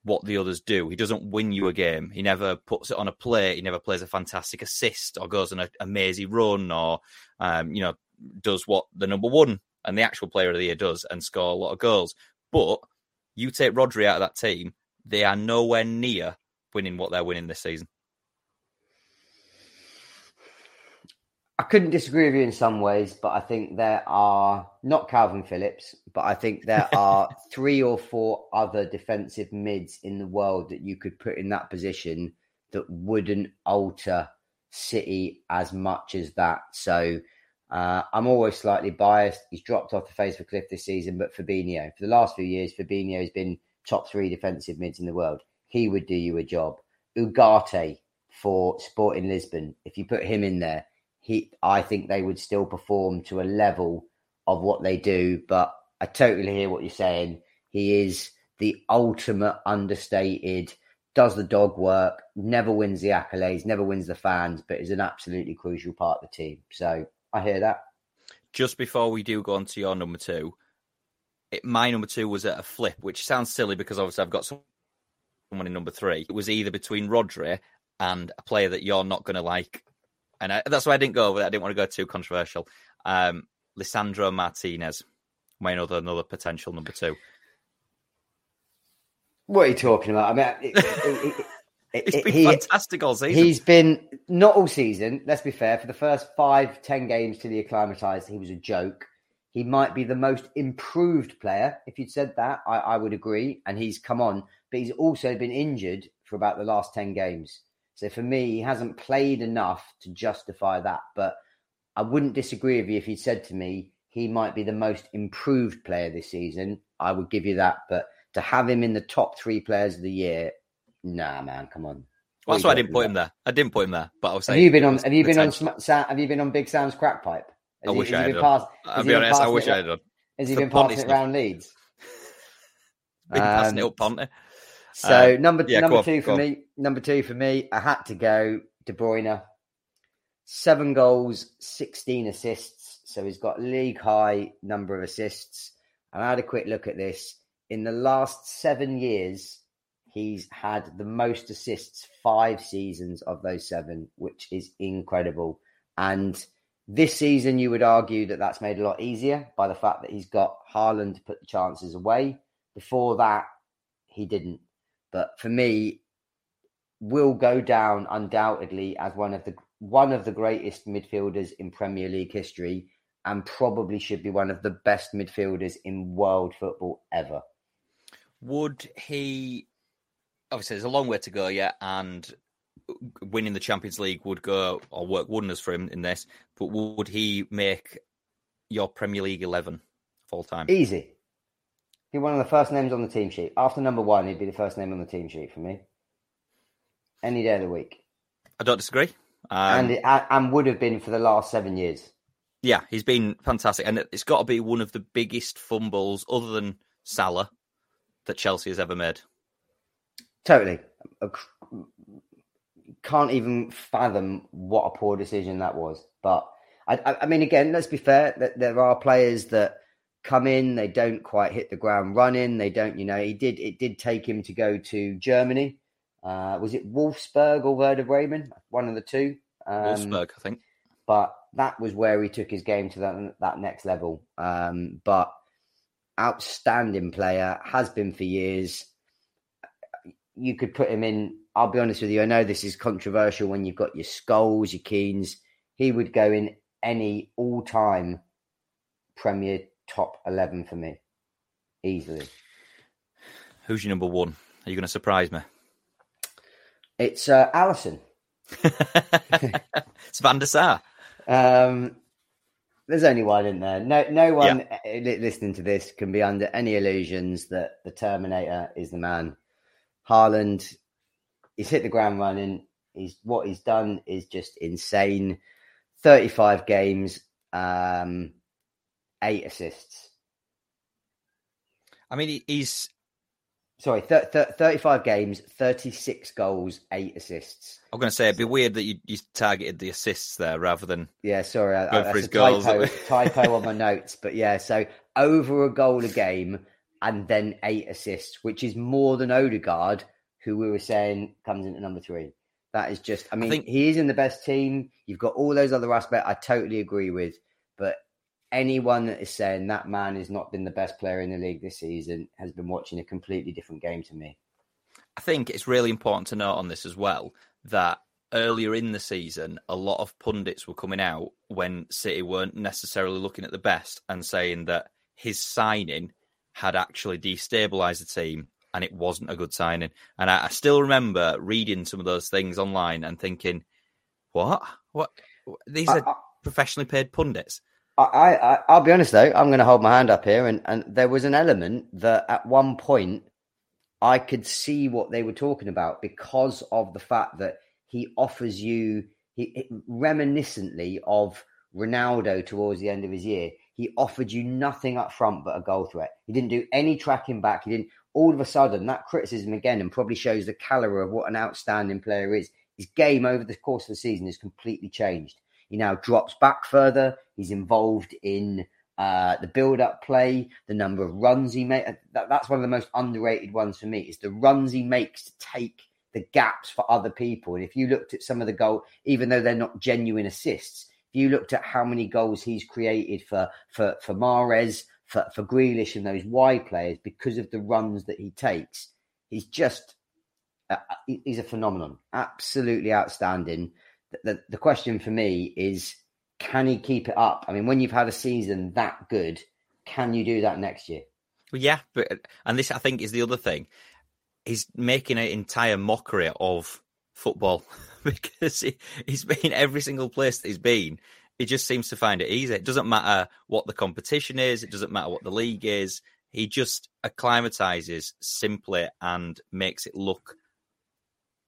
what the others do. He doesn't win you a game. He never puts it on a plate. He never plays a fantastic assist or goes on a amazing run or, um, you know, does what the number one and the actual player of the year does and score a lot of goals. But you take Rodri out of that team, they are nowhere near winning what they're winning this season. I couldn't disagree with you in some ways, but I think there are not Kalvin Phillips, but I think there <laughs> are three or four other defensive mids in the world that you could put in that position that wouldn't alter City as much as that. So uh, I'm always slightly biased. He's dropped off the face of a cliff this season, but Fabinho, for the last few years, Fabinho has been top three defensive mids in the world. He would do you a job. Ugarte for Sporting Lisbon, if you put him in there, he I think they would still perform to a level of what they do. But I totally hear what you're saying. He is the ultimate understated, does the dog work, never wins the accolades, never wins the fans, but is an absolutely crucial part of the team. So I hear that. Just before we do go on to your number two, it, my number two was at a flip, which sounds silly because obviously I've got someone in number three. It was either between Rodri and a player that you're not going to like and I, that's why I didn't go over that. I didn't want to go too controversial. Um, Lisandro Martinez, my another another potential number two. What are you talking about? I mean, it, it, it, <laughs> he's been he, fantastic all season. He's been not all season. Let's be fair. For the first five, ten games to the acclimatized, he was a joke. He might be the most improved player. If you'd said that, I, I would agree. And he's come on, but he's also been injured for about the last ten games. So for me, he hasn't played enough to justify that. But I wouldn't disagree with you if you said to me he might be the most improved player this season. I would give you that. But to have him in the top three players of the year, nah, man, come on. Well, that's why I didn't put him there. I didn't put him there, but I was saying. Have you been on? Have you been on? Have you been on Big Sam's crack pipe? Has I he, wish I had. I'll be honest. I wish I had done. Has he been passing it around Leeds? <laughs> been um, passing it up Ponte. So uh, number yeah, number two on, for me, number two for me, I had to go De Bruyne. Seven goals, sixteen assists. So he's got league high number of assists. And I had a quick look at this. In the last seven years, he's had the most assists five seasons of those seven, which is incredible. And this season, you would argue that that's made a lot easier by the fact that he's got Haaland to put the chances away. Before that, he didn't. But for me, will go down undoubtedly as one of the one of the greatest midfielders in Premier League history, and probably should be one of the best midfielders in world football ever. Would he? Obviously, there's a long way to go yet, and winning the Champions League would go or work wonders for him in this. But would he make your Premier League eleven of all time? Easy. He'd be one of the first names on the team sheet. After number one, he'd be the first name on the team sheet for me. Any day of the week. I don't disagree. Um, and it, and would have been for the last seven years. Yeah, he's been fantastic, and it's got to be one of the biggest fumbles, other than Salah, that Chelsea has ever made. Totally, can't even fathom what a poor decision that was. But I, I mean, again, let's be fair. That there are players that come in, they don't quite hit the ground running. They don't, you know, he did. It did take him to go to Germany. Uh, was it Wolfsburg or Werder Bremen? One of the two. Um, Wolfsburg, I think. But that was where he took his game to that that next level. Um, but outstanding player has been for years. You could put him in. I'll be honest with you. I know this is controversial when you've got your Scholes, your Keanes. He would go in any all-time Premier top 11 for me, easily. Who's your number one? Are you going to surprise me? It's uh, Alisson. <laughs> it's Van der Sar. Um, there's only one in there. No, no one yeah. listening to this can be under any illusions that the Terminator is the man. Haaland, he's hit the ground running. He's what he's done is just insane. 35 games, um, eight assists. I mean, he's sorry, th- th- 35 games, 36 goals, eight assists. I'm going to say it'd be weird that you, you targeted the assists there rather than yeah. Sorry, I, I, for his goals. Typo, <laughs> typo on my notes, but yeah. So over a goal a game and then eight assists, which is more than Odegaard, who we were saying comes into number three. That is just. I mean, I think, he is in the best team. You've got all those other aspects. I totally agree with, but anyone that is saying that man has not been the best player in the league this season has been watching a completely different game to me. I think it's really important to note on this as well that earlier in the season, a lot of pundits were coming out when City weren't necessarily looking at the best and saying that his signing had actually destabilized the team and it wasn't a good signing. And I, I still remember reading some of those things online and thinking, what? What? These are I, professionally paid pundits. I, I, I'll be honest though, I'm going to hold my hand up here, and, and there was an element that at one point I could see what they were talking about because of the fact that he offers you he, reminiscently of Ronaldo towards the end of his year. He offered you nothing up front but a goal threat. He didn't do any tracking back. He didn't. All of a sudden, that criticism again, and probably shows the caliber of what an outstanding player is. His game over the course of the season has completely changed. He now drops back further. He's involved in uh, the build-up play, the number of runs he makes. That, that's one of the most underrated ones for me. Is the runs he makes to take the gaps for other people. And if you looked at some of the goal, even though they're not genuine assists, if you looked at how many goals he's created for for for Mahrez, for for Grealish, and those wide players because of the runs that he takes, he's just uh, he's a phenomenon, absolutely outstanding. The, the, the question for me is, can he keep it up? I mean, when you've had a season that good, can you do that next year? Well, yeah, but and this I think is the other thing. He's making an entire mockery of football <laughs> because he, he's been every single place that he's been. He just seems to find it easy. It doesn't matter what the competition is. It doesn't matter what the league is. He just acclimatizes simply and makes it look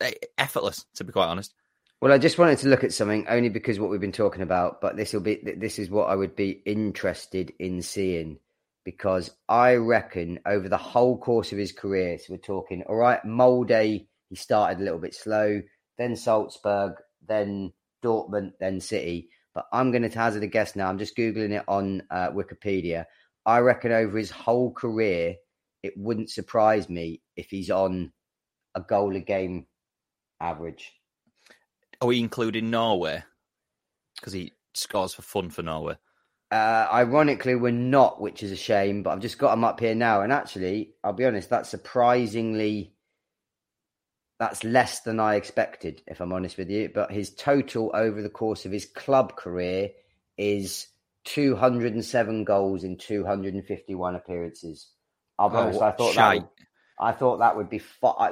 eh, effortless. To be quite honest. Well, I just wanted to look at something only because what we've been talking about, but this will be this is what I would be interested in seeing because I reckon over the whole course of his career, so we're talking, all right, Molde, he started a little bit slow, then Salzburg, then Dortmund, then City. But I'm going to hazard a guess now. I'm just Googling it on uh, Wikipedia. I reckon over his whole career, it wouldn't surprise me if he's on a goal a game average. Are we including Norway? Because he scores for fun for Norway. Uh, ironically, we're not, which is a shame. But I've just got him up here now, and actually, I'll be honest, that's surprisingly that's less than I expected, if I'm honest with you. But his total over the course of his club career is 207 goals in 251 appearances. I'll be oh, honest, I thought that would, I thought that would be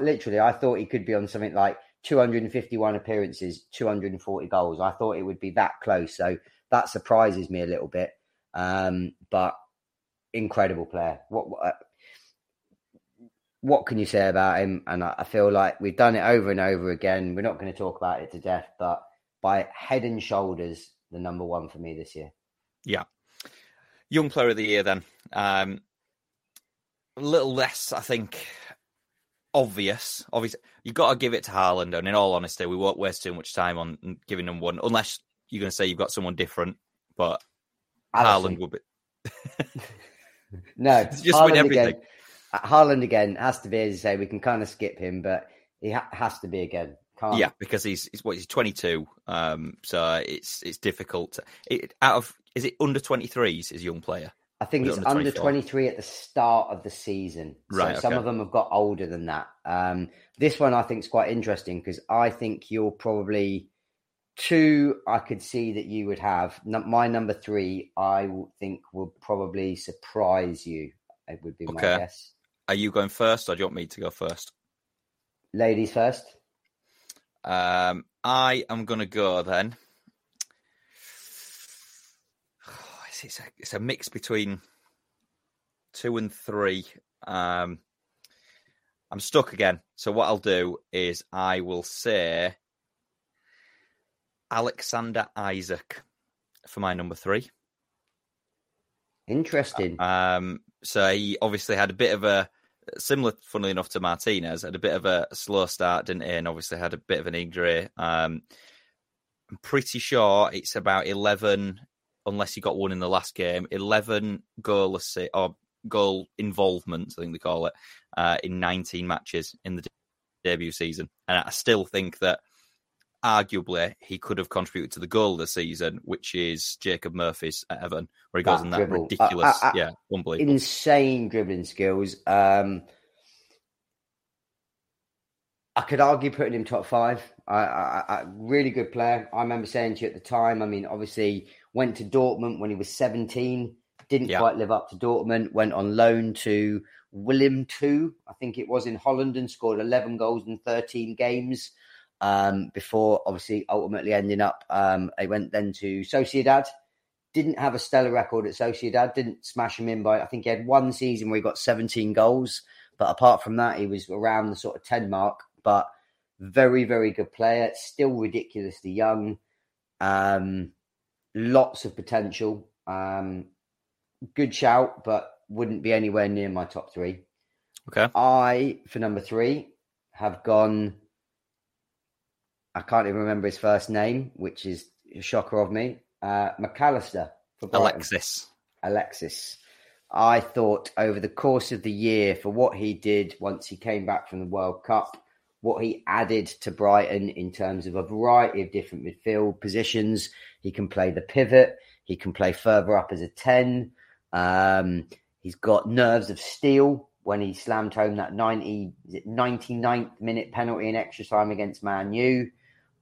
literally. I thought he could be on something like 251 appearances, 240 goals. I thought it would be that close. So that surprises me a little bit. Um, but incredible player. What, what what can you say about him? And I, I feel like we've done it over and over again. We're not going to talk about it to death, but by head and shoulders, the number one for me this year. Yeah. Young player of the year, then. Um, a little less, I think, obvious. Obviously, you've got to give it to Haaland. And in all honesty, we won't waste too much time on giving them one, unless you're going to say you've got someone different. But Haaland will be. <laughs> <laughs> no, just Haaland win everything. Again Haaland again has to be, as you say, we can kind of skip him, but he ha- has to be again. Can't. Yeah, because he's he's what he's 22, um, so it's it's difficult. To, it, out of is it under 23s? Is young player? I think it's under, 23 at the start of the season. So right, okay. some of them have got older than that. Um, this one I think is quite interesting because I think you're probably two. I could see that you would have my number three. I think will probably surprise you. It would be my guess. Are you going first, or do you want me to go first? Ladies first. Um, I am going to go then. <sighs> It's a, it's a mix between two and three. Um, I'm stuck again. So what I'll do is I will say Alexander Isak for my number three. Interesting. Um, so he obviously had a bit of a similar, funnily enough, to Martinez, had a bit of a slow start, didn't he? And obviously had a bit of an injury. Um, I'm pretty sure it's about 11, unless he got one in the last game, 11 goal or goal involvement, I think they call it, uh, in 19 matches in the debut season. And I still think that arguably he could have contributed to the goal of the season, which is Jacob Murphy's at Everton, where he goes in that dribble. ridiculous, yeah, unbelievable, insane dribbling skills. Um, I could argue putting him top five. I, I, I, really good player. I remember saying to you at the time. I mean, obviously went to Dortmund when he was seventeen. Didn't yeah. quite live up to Dortmund. Went on loan to Willem II, I think it was in Holland, and scored eleven goals in thirteen games. Um, before obviously ultimately ending up, um, I went then to Sociedad. Didn't have a stellar record at Sociedad. Didn't smash him in by. I think he had one season where he got 17 goals, but apart from that, he was around the sort of 10 mark but very, very good player. Still ridiculously young. Um, lots of potential. Um, good shout, but wouldn't be anywhere near my top three. Okay. I, for number three, have gone. I can't even remember his first name, which is a shocker of me. Uh, Mac Allister for Brighton. Alexis. Alexis. I thought over the course of the year, for what he did once he came back from the World Cup, what he added to Brighton in terms of a variety of different midfield positions. He can play the pivot. He can play further up as a 10. Um, he's got nerves of steel when he slammed home that 90, 99th minute penalty in extra time against Man U.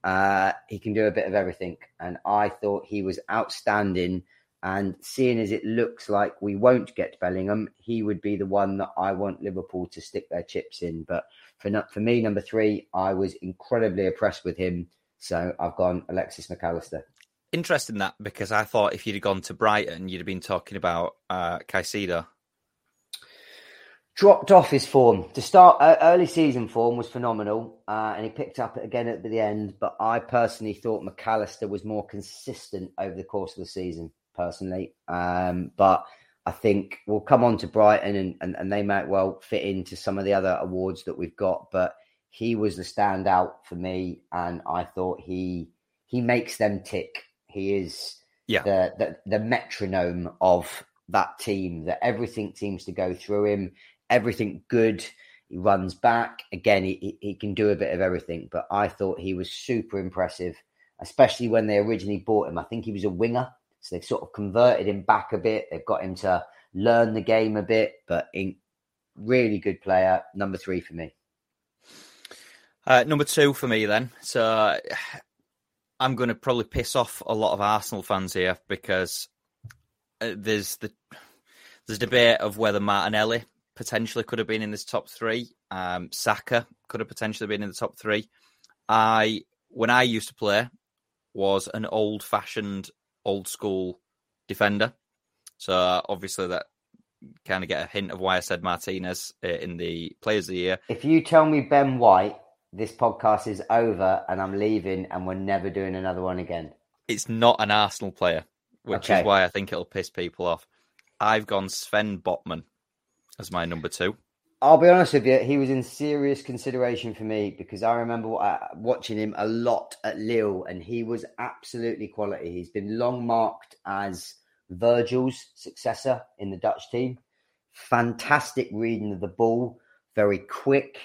Uh, he can do a bit of everything. And I thought he was outstanding. And seeing as it looks like we won't get Bellingham, he would be the one that I want Liverpool to stick their chips in. But for for me, number three, I was incredibly impressed with him. So I've gone Alexis Mac Allister. Interesting that because I thought if you'd have gone to Brighton, you'd have been talking about uh, Caicedo. Dropped off his form to start. Uh, early season form was phenomenal, uh, and he picked up again at the end. But I personally thought Mac Allister was more consistent over the course of the season. Personally, um, but I think we'll come on to Brighton and, and, and they might well fit into some of the other awards that we've got. But he was the standout for me, and I thought he he makes them tick. He is yeah. the, the the metronome of that team. That everything seems to go through him. Everything good. He runs back again. He, he can do a bit of everything. But I thought he was super impressive, especially when they originally bought him. I think he was a winger so they've sort of converted him back a bit. They've got him to learn the game a bit, but in, really good player. Number three for me. Uh, number two for me, then. So I'm going to probably piss off a lot of Arsenal fans here because uh, there's the there's debate of whether Martinelli potentially could have been in this top three. Um, Saka could have potentially been in the top three. I when I used to play was an old fashioned old school defender. So uh, obviously that kind of get a hint of why I said Martinez uh, in the Players of the Year. If you tell me Ben White, this podcast is over and I'm leaving and we're never doing another one again. It's not an Arsenal player, which okay. is why I think it'll piss people off. I've gone Sven Botman as my number two. I'll be honest with you, he was in serious consideration for me because I remember watching him a lot at Lille and he was absolutely quality. He's been long marked as Virgil's successor in the Dutch team. Fantastic reading of the ball, very quick,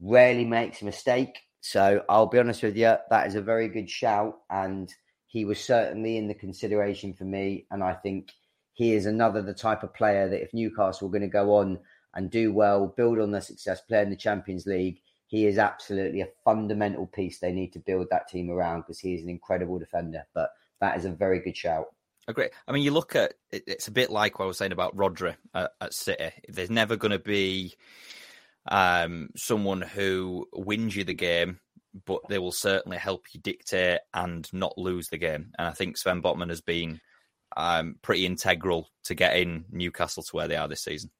rarely makes a mistake. So I'll be honest with you, that is a very good shout. And he was certainly in the consideration for me. And I think he is another the type of player that if Newcastle were going to go on and do well, build on their success, play in the Champions League, he is absolutely a fundamental piece they need to build that team around because he is an incredible defender. But that is a very good shout. Agree. I mean, you look at it's a bit like what I was saying about Rodri at, at City. There's never going to be um, someone who wins you the game, but they will certainly help you dictate and not lose the game. And I think Sven Botman has been um, pretty integral to getting Newcastle to where they are this season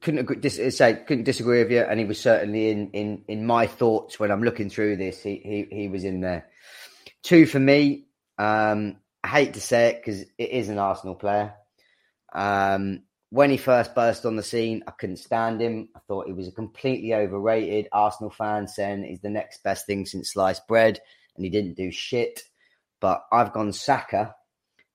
couldn't agree, dis- say couldn't disagree with you, and he was certainly in in in my thoughts when I'm looking through this. He he he was in there. Two for me. Um, I hate to say it because it is an Arsenal player. Um, when he first burst on the scene, I couldn't stand him. I thought he was a completely overrated Arsenal fan, saying he's the next best thing since sliced bread, and he didn't do shit. But I've gone Saka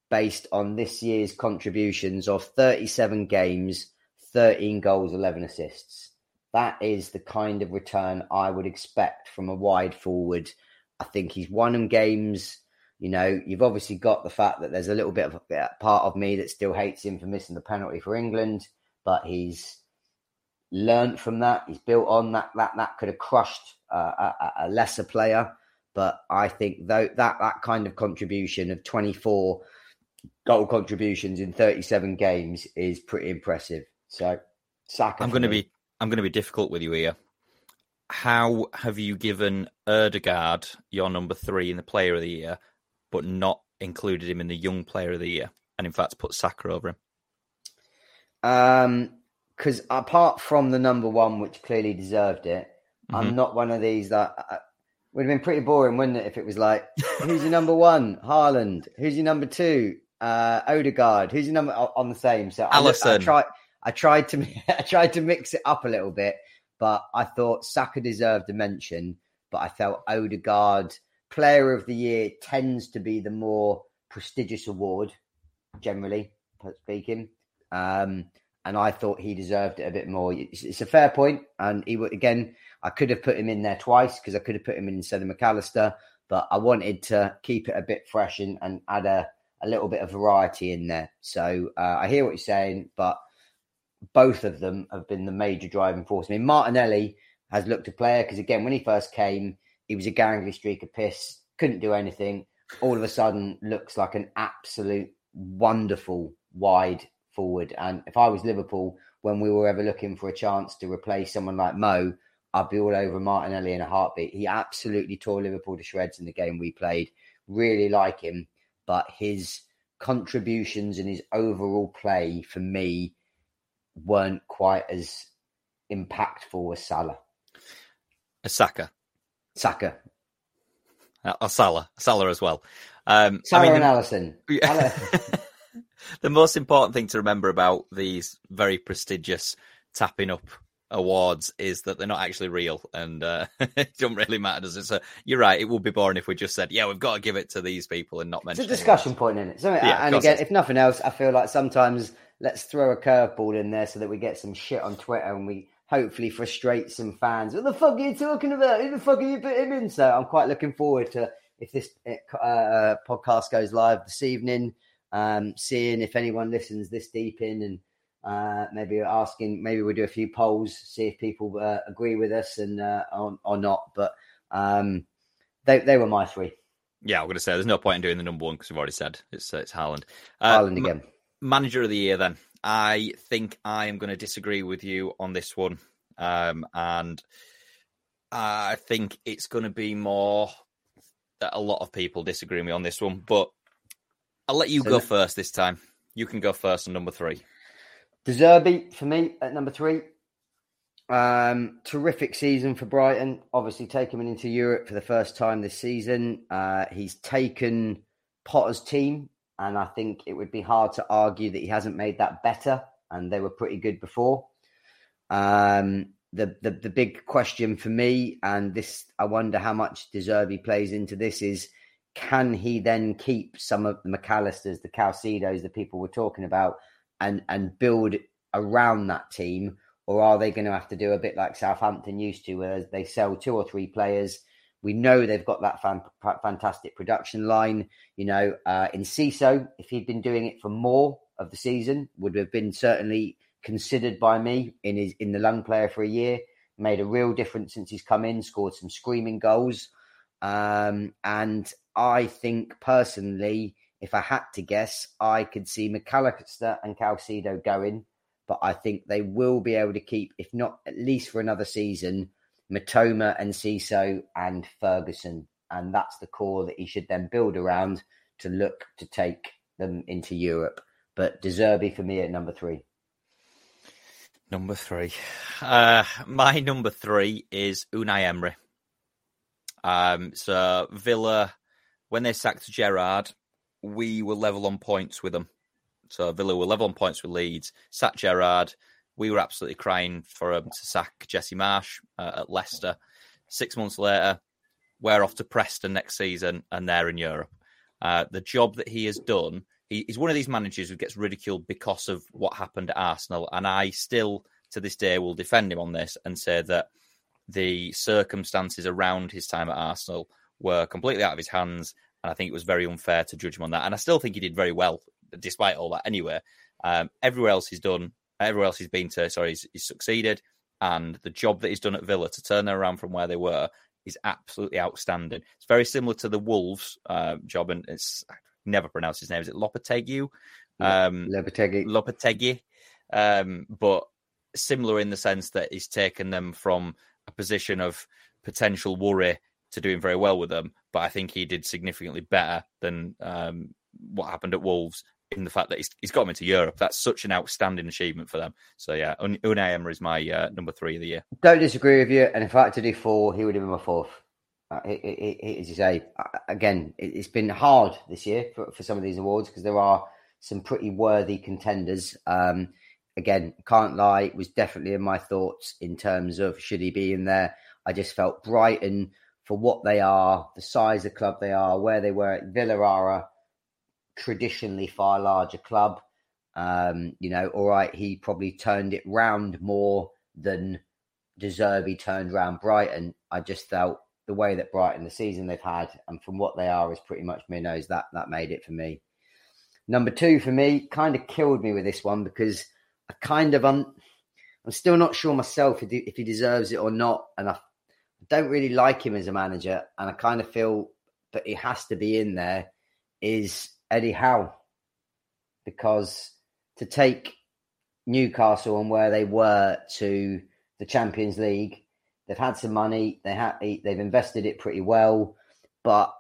based on this year's contributions of 37 games 13 goals, 11 assists. That is the kind of return I would expect from a wide forward I think he's won them games. You know, you've obviously got the fact that there's a little bit of a part of me that still hates him for missing the penalty for England, but he's learned from that. He's built on that. That that could have crushed uh, a, a, lesser player, but I think though that that kind of contribution of 24 goal contributions in 37 games is pretty impressive. So, Saka. I'm going to be I'm going to be difficult with you here how have you given Odegaard your number three in the Player of the Year, but not included him in the Young Player of the Year, and in fact put Saka over him? Um, because apart from the number one, which clearly deserved it, mm-hmm. I'm not one of these that uh, would have been pretty boring, wouldn't it? If it was like, who's your number one, Haaland? Who's your number two, uh, Odegaard? Who's your number on the same? So Alisson. I, I tried. I tried to <laughs> I tried to mix it up a little bit but I thought Saka deserved a mention. But I felt Odegaard, Player of the Year, tends to be the more prestigious award, generally speaking. Um, and I thought he deserved it a bit more. It's, it's a fair point, and he would again. I could have put him in there twice because I could have put him in instead of Mac Allister, but I wanted to keep it a bit fresh and, and add a, a little bit of variety in there. So uh, I hear what you're saying, but both of them have been the major driving force. I mean, Martinelli has looked a player because, again, when he first came, he was a gangly streak of piss, couldn't do anything. All of a sudden, looks like an absolute wonderful wide forward. And if I was Liverpool, when we were ever looking for a chance to replace someone like Mo, I'd be all over Martinelli in a heartbeat. He absolutely tore Liverpool to shreds in the game we played. Really like him, but his contributions and his overall play for me weren't quite as impactful as Salah. A Saka. Saka. Uh, or Salah. Salah as well. Um, Salah I mean, and Alisson. <laughs> the most important thing to remember about these very prestigious tapping up awards is that they're not actually real and uh, <laughs> it doesn't really matter does it so you're right it would be boring if we just said yeah we've got to give it to these people and not mention it's a discussion point in it so, yeah, and again if nothing else i feel like sometimes let's throw a curveball in there so that we get some shit on Twitter and we hopefully frustrate some fans. What the fuck are you talking about? Who the fuck are you putting in? So I'm quite looking forward to if this uh, podcast goes live this evening, um, seeing if anyone listens this deep in and uh, maybe asking, maybe we'll do a few polls, see if people uh, agree with us and uh, or, or, not. But um, they they were my three. Yeah, I'm going to say there's no point in doing the number one because we've already said it's it's Haaland. Uh, Haaland again. Manager of the year, then. I think I am going to disagree with you on this one. Um, and I think it's going to be more that a lot of people disagree with me on this one. But I'll let you so go first this time. You can go first on number three. De Zerbi for me at number three. Um, terrific season for Brighton. Obviously, taking him into Europe for the first time this season. Uh, he's taken Potter's team and I think it would be hard to argue that he hasn't made that better. And they were pretty good before. Um, the, the the big question for me, and this I wonder how much De plays into this is can he then keep some of the Mac Allisters, the Caicedos, the people we're talking about, and and build around that team, or are they going to have to do a bit like Southampton used to, where they sell two or three players we know they've got that fan, fantastic production line. You know, uh, Enciso, if he'd been doing it for more of the season, would have been certainly considered by me in his in the lung player for a year. Made a real difference since he's come in. Scored some screaming goals, um, and I think personally, if I had to guess, I could see Mac Allister and Caicedo going, but I think they will be able to keep, if not at least for another season, Mitoma and Ciso and Ferguson. And that's the core that he should then build around to look to take them into Europe. But De Zerbi for me at number three. Number three. Uh, my number three is Unai Emery. Um, so Villa, when they sacked Gerrard, we were level on points with them. So Villa were level on points with Leeds. Sacked Gerrard we were absolutely crying for him to sack Jesse Marsch uh, at Leicester. Six months later, we're off to Preston next season, and they're in Europe. Uh, the job that he has done, he, he's one of these managers who gets ridiculed because of what happened at Arsenal, and I still, to this day, will defend him on this and say that the circumstances around his time at Arsenal were completely out of his hands, and I think it was very unfair to judge him on that. And I still think he did very well despite all that. Anyway, um, everywhere else he's done, everywhere else he's been to, sorry, he's, he's succeeded, and the job that he's done at Villa to turn them around from where they were is absolutely outstanding. It's very similar to the Wolves uh, job, and it's I never pronounce his name. Is it Lopetegui? Um, Lopetegui. Lopetegui. Um, but similar in the sense that he's taken them from a position of potential worry to doing very well with them. But I think he did significantly better than um, what happened at Wolves in the fact that he's, he's got them into Europe. That's such an outstanding achievement for them. So yeah, Unai Emery is my uh, number three of the year. Don't disagree with you. And if I had to do four, he would have been my fourth. Uh, it, it, it, as you say, again, it's been hard this year for, for some of these awards because there are some pretty worthy contenders. Um, again, can't lie, was definitely in my thoughts in terms of should he be in there. I just felt Brighton for what they are, the size of club they are, where they were Villa are a traditionally far larger club. Um, you know, all right, he probably turned it round more than De Zerbi turned round Brighton. I just felt the way that Brighton, the season they've had, and from what they are, is pretty much minnows. That that made it for me. Number two for me kind of killed me with this one because I kind of un, I'm still not sure myself if he, if he deserves it or not, and I don't really like him as a manager, and I kind of feel that he has to be in there. Is Eddie Howe because to take Newcastle and where they were to the Champions League, they've had some money, they have they've invested it pretty well, but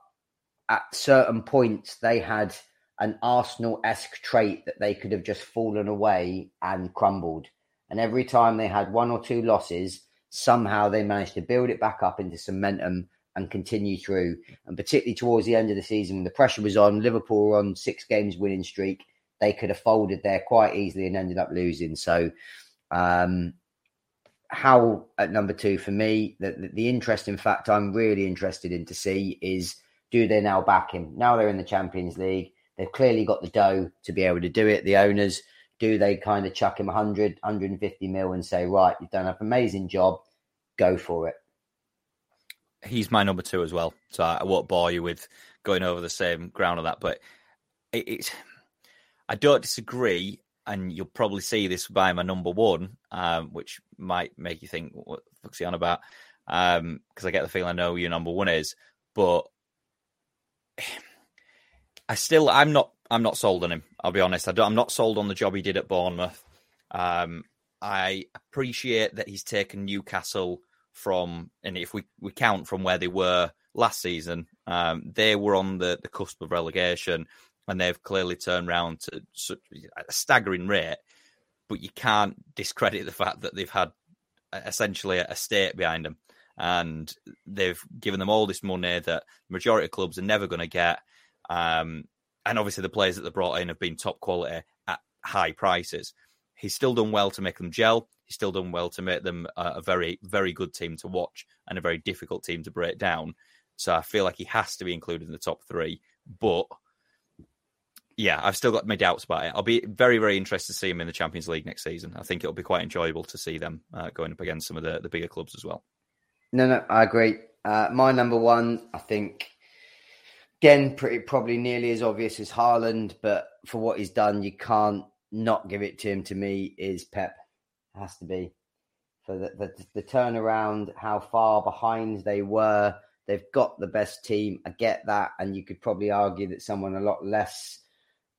at certain points they had an Arsenal esque trait that they could have just fallen away and crumbled. And every time they had one or two losses, somehow they managed to build it back up into some momentum and continue through. And particularly towards the end of the season, when the pressure was on, Liverpool were on six games winning streak. They could have folded there quite easily and ended up losing. So, um, Howe at number two for me, the, the, the interesting fact I'm really interested in to see is do they now back him? Now they're in the Champions League They've clearly got the dough to be able to do it. The owners, do they kind of chuck him 100, 150 mil and say, right, you've done an amazing job, go for it? He's my number two as well. So I won't bore you with going over the same ground on that. But it, I don't disagree. And you'll probably see this by my number one, um, which might make you think, what the fuck's he on about? Because um, I get the feeling I know your number one is. But <sighs> I still, I'm not, I'm not sold on him. I'll be honest. I am not sold on the job he did at Bournemouth. Um, I appreciate that he's taken Newcastle from, and if we, we count from where they were last season, um, they were on the, the cusp of relegation, and they've clearly turned around to a staggering rate. But you can't discredit the fact that they've had essentially a state behind them, and they've given them all this money that the majority of clubs are never going to get. Um, and obviously, the players that they brought in have been top quality at high prices. He's still done well to make them gel. He's still done well to make them a, a very, very good team to watch and a very difficult team to break down. So I feel like he has to be included in the top three. But yeah, I've still got my doubts about it. I'll be very, very interested to see him in the Champions League next season. I think it'll be quite enjoyable to see them uh, going up against some of the, the bigger clubs as well. No, no, I agree. Uh, my number one, I think Again, pretty probably nearly as obvious as Haaland, but for what he's done, you can't not give it to him. To me, is Pep has to be for the, the the turnaround, how far behind they were. They've got the best team. I get that, and you could probably argue that someone a lot less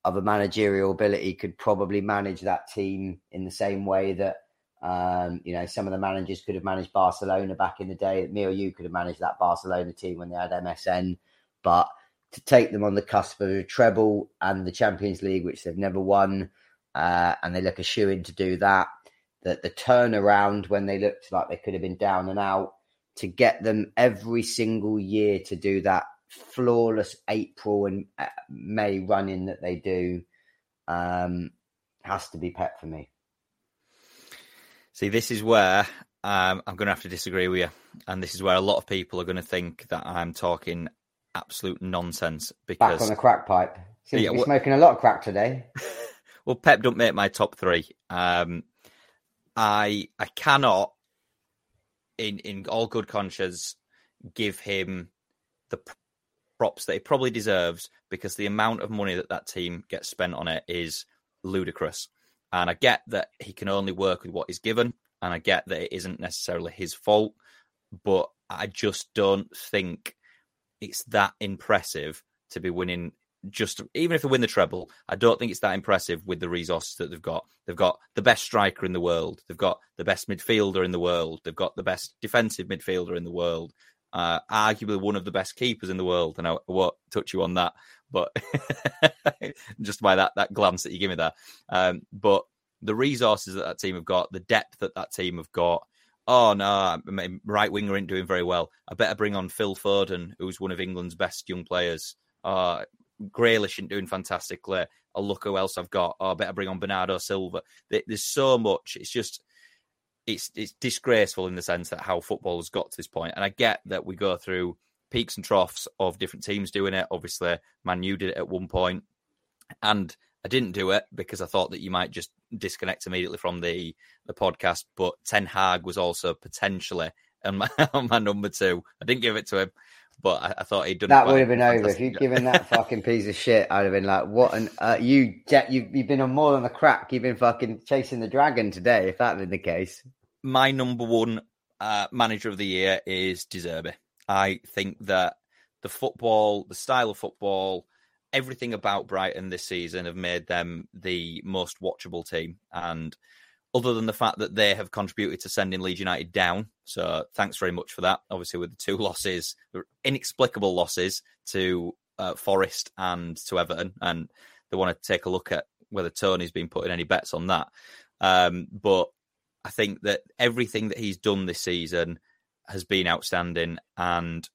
of a managerial ability could probably manage that team in the same way that um, you know some of the managers could have managed Barcelona back in the day. Me or you could have managed that Barcelona team when they had MSN, but to take them on the cusp of a treble and the Champions League, which they've never won, uh, and they look a shoe in to do that. That the turnaround when they looked like they could have been down and out, to get them every single year to do that flawless April and uh, May running that they do, um, has to be Pep for me. See, this is where um, I'm going to have to disagree with you. And this is where a lot of people are going to think that I'm talking absolute nonsense because back on the crack pipe. Seems yeah, well, smoking a lot of crack today. <laughs> well, Pep don't make my top three. Um, I I cannot, in in all good conscience, give him the props that he probably deserves because the amount of money that that team gets spent on it is ludicrous. And I get that he can only work with what he's given, and I get that it isn't necessarily his fault, but I just don't think it's that impressive to be winning just even if they win the treble, I don't think it's that impressive with the resources that they've got. They've got the best striker in the world. They've got the best midfielder in the world. They've got the best defensive midfielder in the world. Uh, arguably one of the best keepers in the world. And I, won't touch you on that, but <laughs> just by that that glance that you give me there. Um, but the resources that that team have got, the depth that that team have got. Oh no, right winger ain't doing very well. I better bring on Phil Foden, who's one of England's best young players. Uh, Grealish isn't doing fantastically. I'll look who else I've got. Oh, I better bring on Bernardo Silva. There's so much. It's just it's it's disgraceful in the sense that how football has got to this point. And I get that we go through peaks and troughs of different teams doing it. Obviously, Man U did it at one point, and I didn't do it because I thought that you might just disconnect immediately from the the podcast. But Ten Hag was also potentially on my, <laughs> on my number two. I didn't give it to him but I, I thought he'd done that would have been over if you'd given that fucking piece of shit. I'd have been like, "What?" And uh, you, you've, you've been on more than a crack. You've been fucking chasing the dragon today. If that had been the case, my number one uh, manager of the year is De Zerbi. I think that the football, the style of football, everything about Brighton this season have made them the most watchable team, and other than the fact that they have contributed to sending Leeds United down. So thanks very much for that. Obviously, with the two <laughs> losses, inexplicable losses to uh, Forest and to Everton, and they want to take a look at whether Tony's been putting any bets on that. Um, but I think that everything that he's done this season has been outstanding, and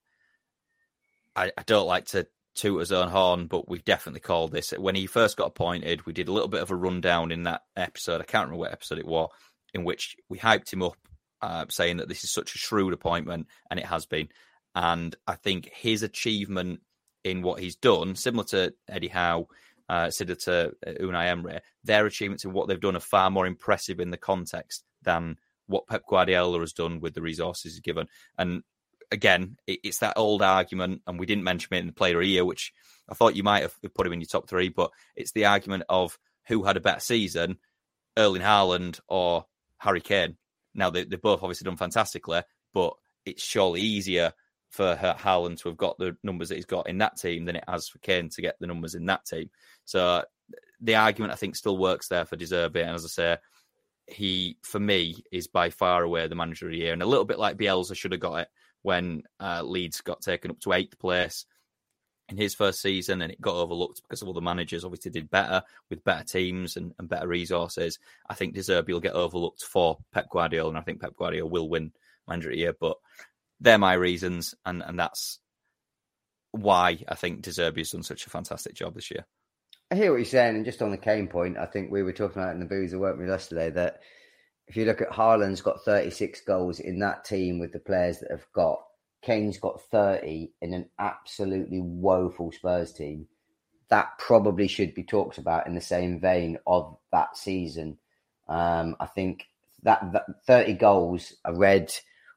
I, I don't like to toot his own horn, but we've definitely called this. When he first got appointed, we did a little bit of a rundown in that episode. I can't remember what episode it was, in which we hyped him up, uh, saying that this is such a shrewd appointment, and it has been. And I think his achievement in what he's done, similar to Eddie Howe, uh, similar to uh, Unai Emery, their achievements in what they've done are far more impressive in the context than what Pep Guardiola has done with the resources he's given. And again, it's that old argument, and we didn't mention it in the player of the year, which I thought you might have put him in your top three, but it's the argument of who had a better season, Erling Haaland or Harry Kane. Now, they, they've both obviously done fantastically, but it's surely easier for Haaland to have got the numbers that he's got in that team than it has for Kane to get the numbers in that team. So the argument, I think, still works there for De Zerbi. And as I say, he, for me, is by far away the manager of the year. And a little bit like Bielsa should have got it when uh, Leeds got taken up to eighth place in his first season and it got overlooked because of the managers obviously did better with better teams and, and better resources. I think De Zerbi will get overlooked for Pep Guardiola and I think Pep Guardiola will win manager of the year. But they're my reasons and, and that's why I think De Zerbi has done such a fantastic job this year. I hear what you're saying, and just on the Kane point, I think we were talking about in the boozer, weren't we, yesterday, that if you look at Haaland's got 36 goals in that team with the players that have got. Kane's got 30 in an absolutely woeful Spurs team. That probably should be talked about in the same vein of that season. Um, I think that, that 30 goals I read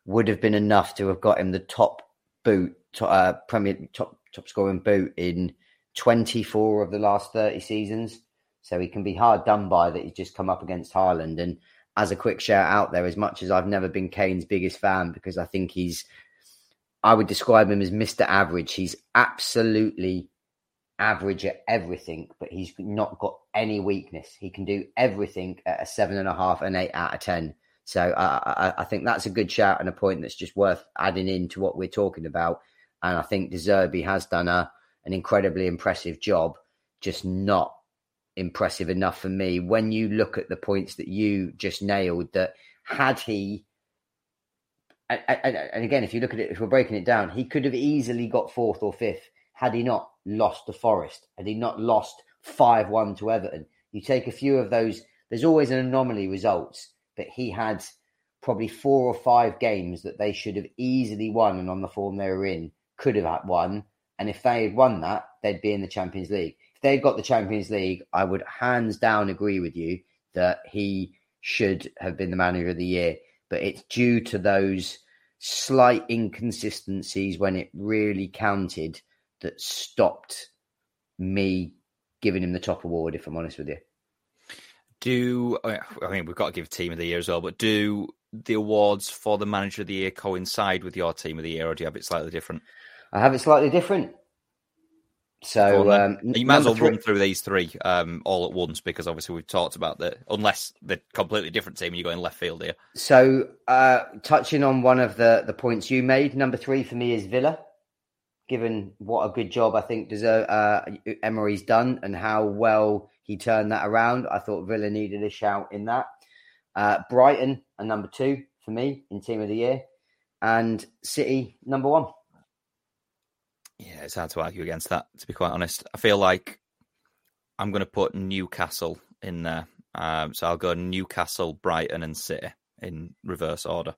would have been enough to have got him the top boot, uh, Premier top top scoring boot in 24 of the last 30 seasons. So he can be hard done by that he's just come up against Haaland. And as a quick shout out there, as much as I've never been Kane's biggest fan because I think he's, I would describe him as Mr. Average. He's absolutely average at everything, but he's not got any weakness. He can do everything at a seven and a half, an eight out of 10. So I, I, think that's a good shout and a point that's just worth adding in to what we're talking about. And I think De Zerbi has done a, an incredibly impressive job, just not impressive enough for me. When you look at the points that you just nailed that had he and, and, again if you look at it if we're breaking it down he could have easily got fourth or fifth had he not lost to forest had he not lost 5-1 to everton. You take a few of those there's always an anomaly results but he had probably four or five games that they should have easily won and on the form they were in could have had won and if they had won that they'd be in the champions league if they'd got the Champions League, I would hands down agree with you that he should have been the manager of the year. But it's due to those slight inconsistencies when it really counted that stopped me giving him the top award. If I'm honest with you, do I mean we've got to give team of the year as well, but do the awards for the manager of the year coincide with your team of the year, or do you have it slightly different? I have it slightly different. So um, you might as well three... run through these three um, all at once because obviously we've talked about the unless they're completely different team and you're going left field here. So uh, touching on one of the the points you made, number three for me is Villa. Given what a good job I think deserve, uh, Emery's done and how well he turned that around, I thought Villa needed a shout in that. Uh, Brighton and number two for me in team of the year, and City number one. Yeah, it's hard to argue against that, to be quite honest. I feel like I'm going to put Newcastle in there. Um, so I'll go Newcastle, Brighton, and City in reverse order.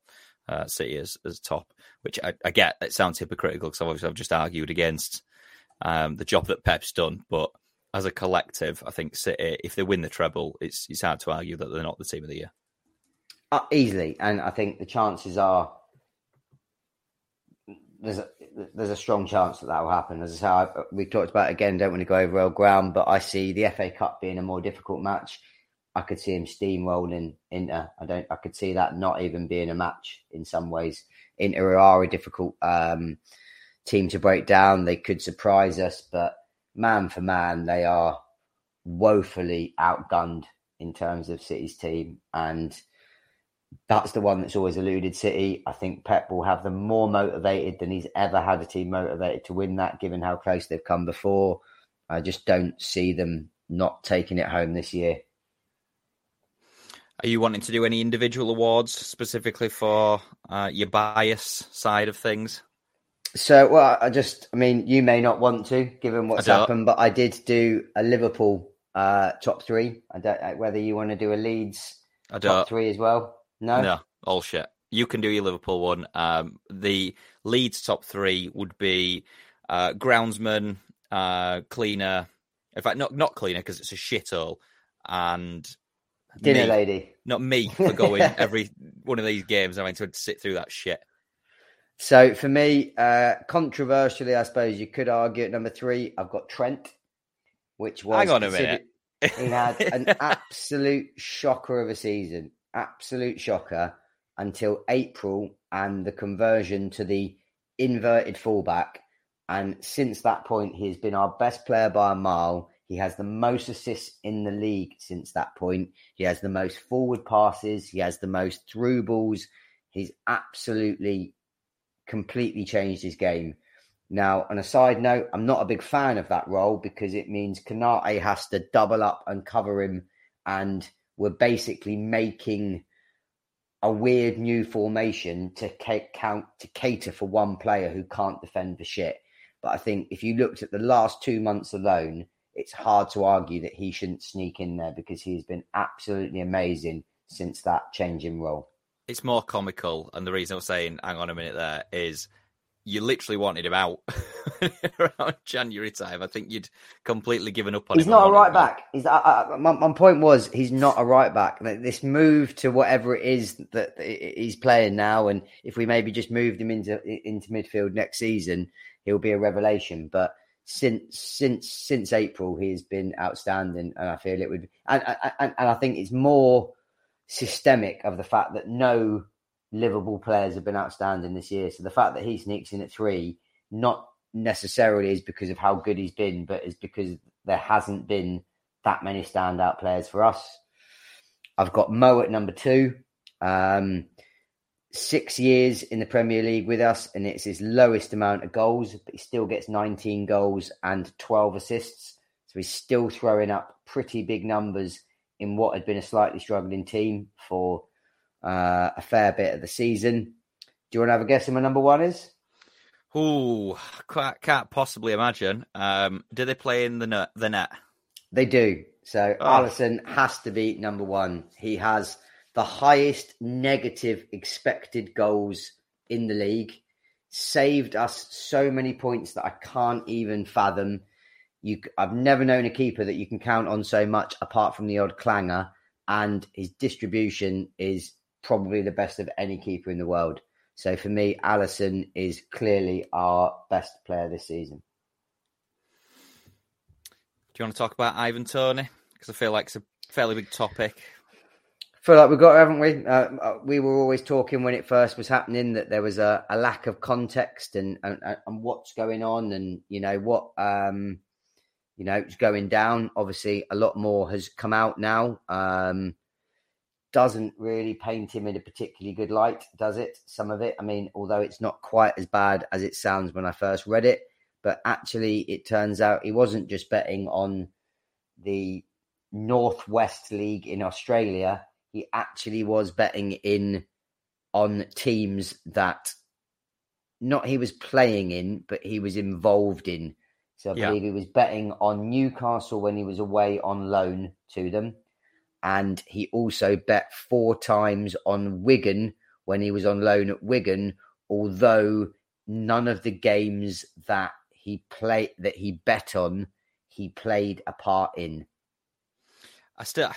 Uh, City as, as top, which I, I get. It sounds hypocritical because obviously I've just argued against um, the job that Pep's done. But as a collective, I think City, if they win the treble, it's it's hard to argue that they're not the team of the year. Uh, easily, and I think the chances are there's a there's a strong chance that that will happen. As I say, we talked about again. Don't want to go over old ground, but I see the FA Cup being a more difficult match. I could see him steamrolling Inter. I don't. I could see that not even being a match in some ways. Inter are a difficult um, team to break down. They could surprise us, but man for man, they are woefully outgunned in terms of City's team and that's the one that's always eluded City. I think Pep will have them more motivated than he's ever had a team motivated to win that, given how close they've come before. I just don't see them not taking it home this year. Are you wanting to do any individual awards specifically for uh, your bias side of things? So, well, I just, I mean, you may not want to, given what's happened, but I did do a Liverpool uh, top three. I don't whether you want to do a Leeds top three as well. No, no, all shit. You can do your Liverpool one. Um, the Leeds top three would be uh, groundsman, uh, cleaner. In fact, not not cleaner because it's a shithole, and dinner me, lady. Not me <laughs> for going every one of these games. I mean, to sit through that shit. So for me, uh, controversially, I suppose you could argue at number three, I've got Trent, which was hang on a minute. he had an <laughs> absolute shocker of a season absolute shocker until April and the conversion to the inverted fullback. And since that point, he has been our best player by a mile. He has the most assists in the league since that point. He has the most forward passes. He has the most through balls. He's absolutely completely changed his game. Now, on a side note, I'm not a big fan of that role because it means Konate has to double up and cover him and were basically making a weird new formation to count to cater for one player who can't defend for shit. But I think if you looked at the last two months alone, it's hard to argue that he shouldn't sneak in there because he's been absolutely amazing since that change in role. It's more comical, and the reason I was saying, hang on a minute, there is you literally wanted him out <laughs> around January time. I think you'd completely given up on he's him. He's not a right back. He's uh, uh, my, my point was he's not a right back. This move to whatever it is that he's playing now, and if we maybe just moved him into into midfield next season, he'll be a revelation. But since since since April, he's been outstanding, and I feel it would. And and, and I think it's more systemic of the fact that no Liverpool players have been outstanding this year. So the fact that he sneaks in at three, not necessarily is because of how good he's been, but is because there hasn't been that many standout players for us. I've got Mo at number two. Um, six years in the Premier League with us, and it's his lowest amount of goals, but he still gets 19 goals and 12 assists. So he's still throwing up pretty big numbers in what had been a slightly struggling team for uh, a fair bit of the season. Do you want to have a guess who my number one is? Oh, can't, can't possibly imagine. Um, do they play in the net? The net? They do. So oh. Alisson has to be number one. He has the highest negative expected goals in the league. Saved us so many points that I can't even fathom. You, I've never known a keeper that you can count on so much, apart from the odd clanger. And his distribution is probably the best of any keeper in the world. So for me, Alisson is clearly our best player this season. Do you want to talk about Ivan Toney? Because I feel like it's a fairly big topic. I feel like we've got, haven't we? Uh, uh, we were always talking when it first was happening that there was a, a lack of context and, and and what's going on, and you know what, um, you know, it's going down. Obviously, a lot more has come out now. Um, doesn't really paint him in a particularly good light, does it? Some of it, I mean, although it's not quite as bad as it sounds when I first read it, but actually, it turns out he wasn't just betting on the Northwest League in Australia he actually was betting in on teams that not he was playing in, but he was involved in. So I Yeah. believe he was betting on Newcastle when he was away on loan to them. And he also bet four times on Wigan when he was on loan at Wigan, although none of the games that he played that he bet on, he played a part in. I still,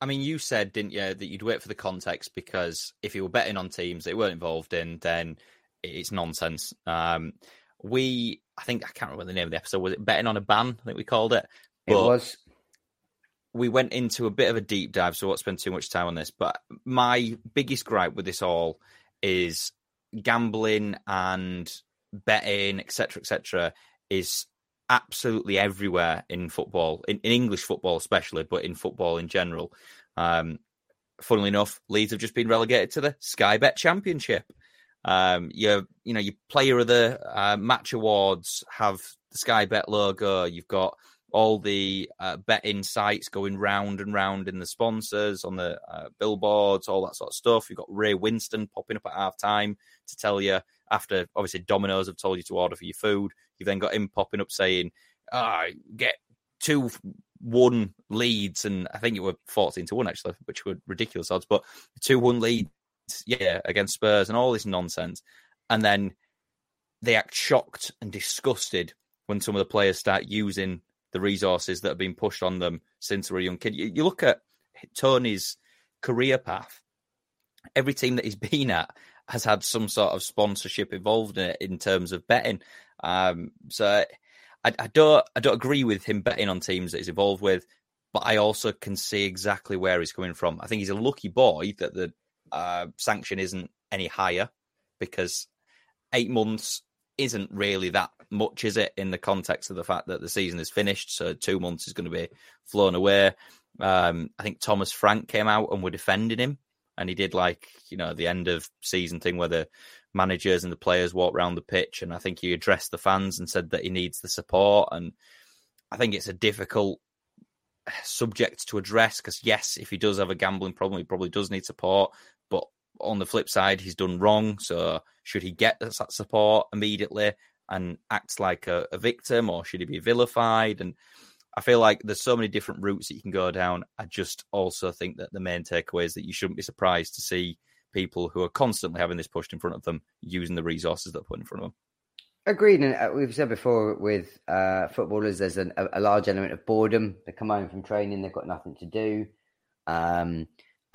I mean, you said, didn't you, that you'd wait for the context because if you were betting on teams that you weren't involved in, then it's nonsense. Um, we, I think, I can't remember the name of the episode. Was it betting on a ban? I think we called it. It was we went into a bit of a deep dive, so I won't spend too much time on this. But my biggest gripe with this all is gambling and betting, etc., etc., is absolutely everywhere in football, in, in English football especially, but in football in general. Um, funnily enough, Leeds have just been relegated to the Sky Bet Championship. Um, your, you know, your player of the uh, match awards have the Sky Bet logo. You've got all the uh, betting sites going round and round in the sponsors on the uh, billboards, all that sort of stuff. You've got Ray Winstone popping up at half time to tell you after obviously Domino's have told you to order for your food. You've then got him popping up saying, ah, get two one Leeds, and I think it were fourteen to one actually, which were ridiculous odds, but two one Leeds, yeah, against Spurs and all this nonsense, and then they act shocked and disgusted when some of the players start using the resources that have been pushed on them since they were a young kid. You, you look at Toney's career path. Every team that he's <laughs> been at has had some sort of sponsorship involved in it in terms of betting. Um, so I, I don't I don't agree with him betting on teams that he's involved with, but I also can see exactly where he's coming from. I think he's a lucky boy that the uh, sanction isn't any higher because eight months isn't really that much, is it, in the context of the fact that the season is finished? So two months is going to be flown away. Um, I think Thomas Frank came out and were defending him, and he did like you know the end of season thing where the managers and the players walk around the pitch, and I think he addressed the fans and said that he needs the support, and I think it's a difficult subject to address because yes, if he does have a gambling problem, he probably does need support, on the flip side, he's done wrong. So should he get that support immediately and act like a, a, victim, or should he be vilified? And I feel like there's so many different routes that you can go down. I just also think that the main takeaway is that you shouldn't be surprised to see people who are constantly having this pushed in front of them using the resources that are put in front of them. Agreed, and uh, we've said before with uh, footballers, there's an, a, a, large element of boredom. They come home from training, they've got nothing to do. Um,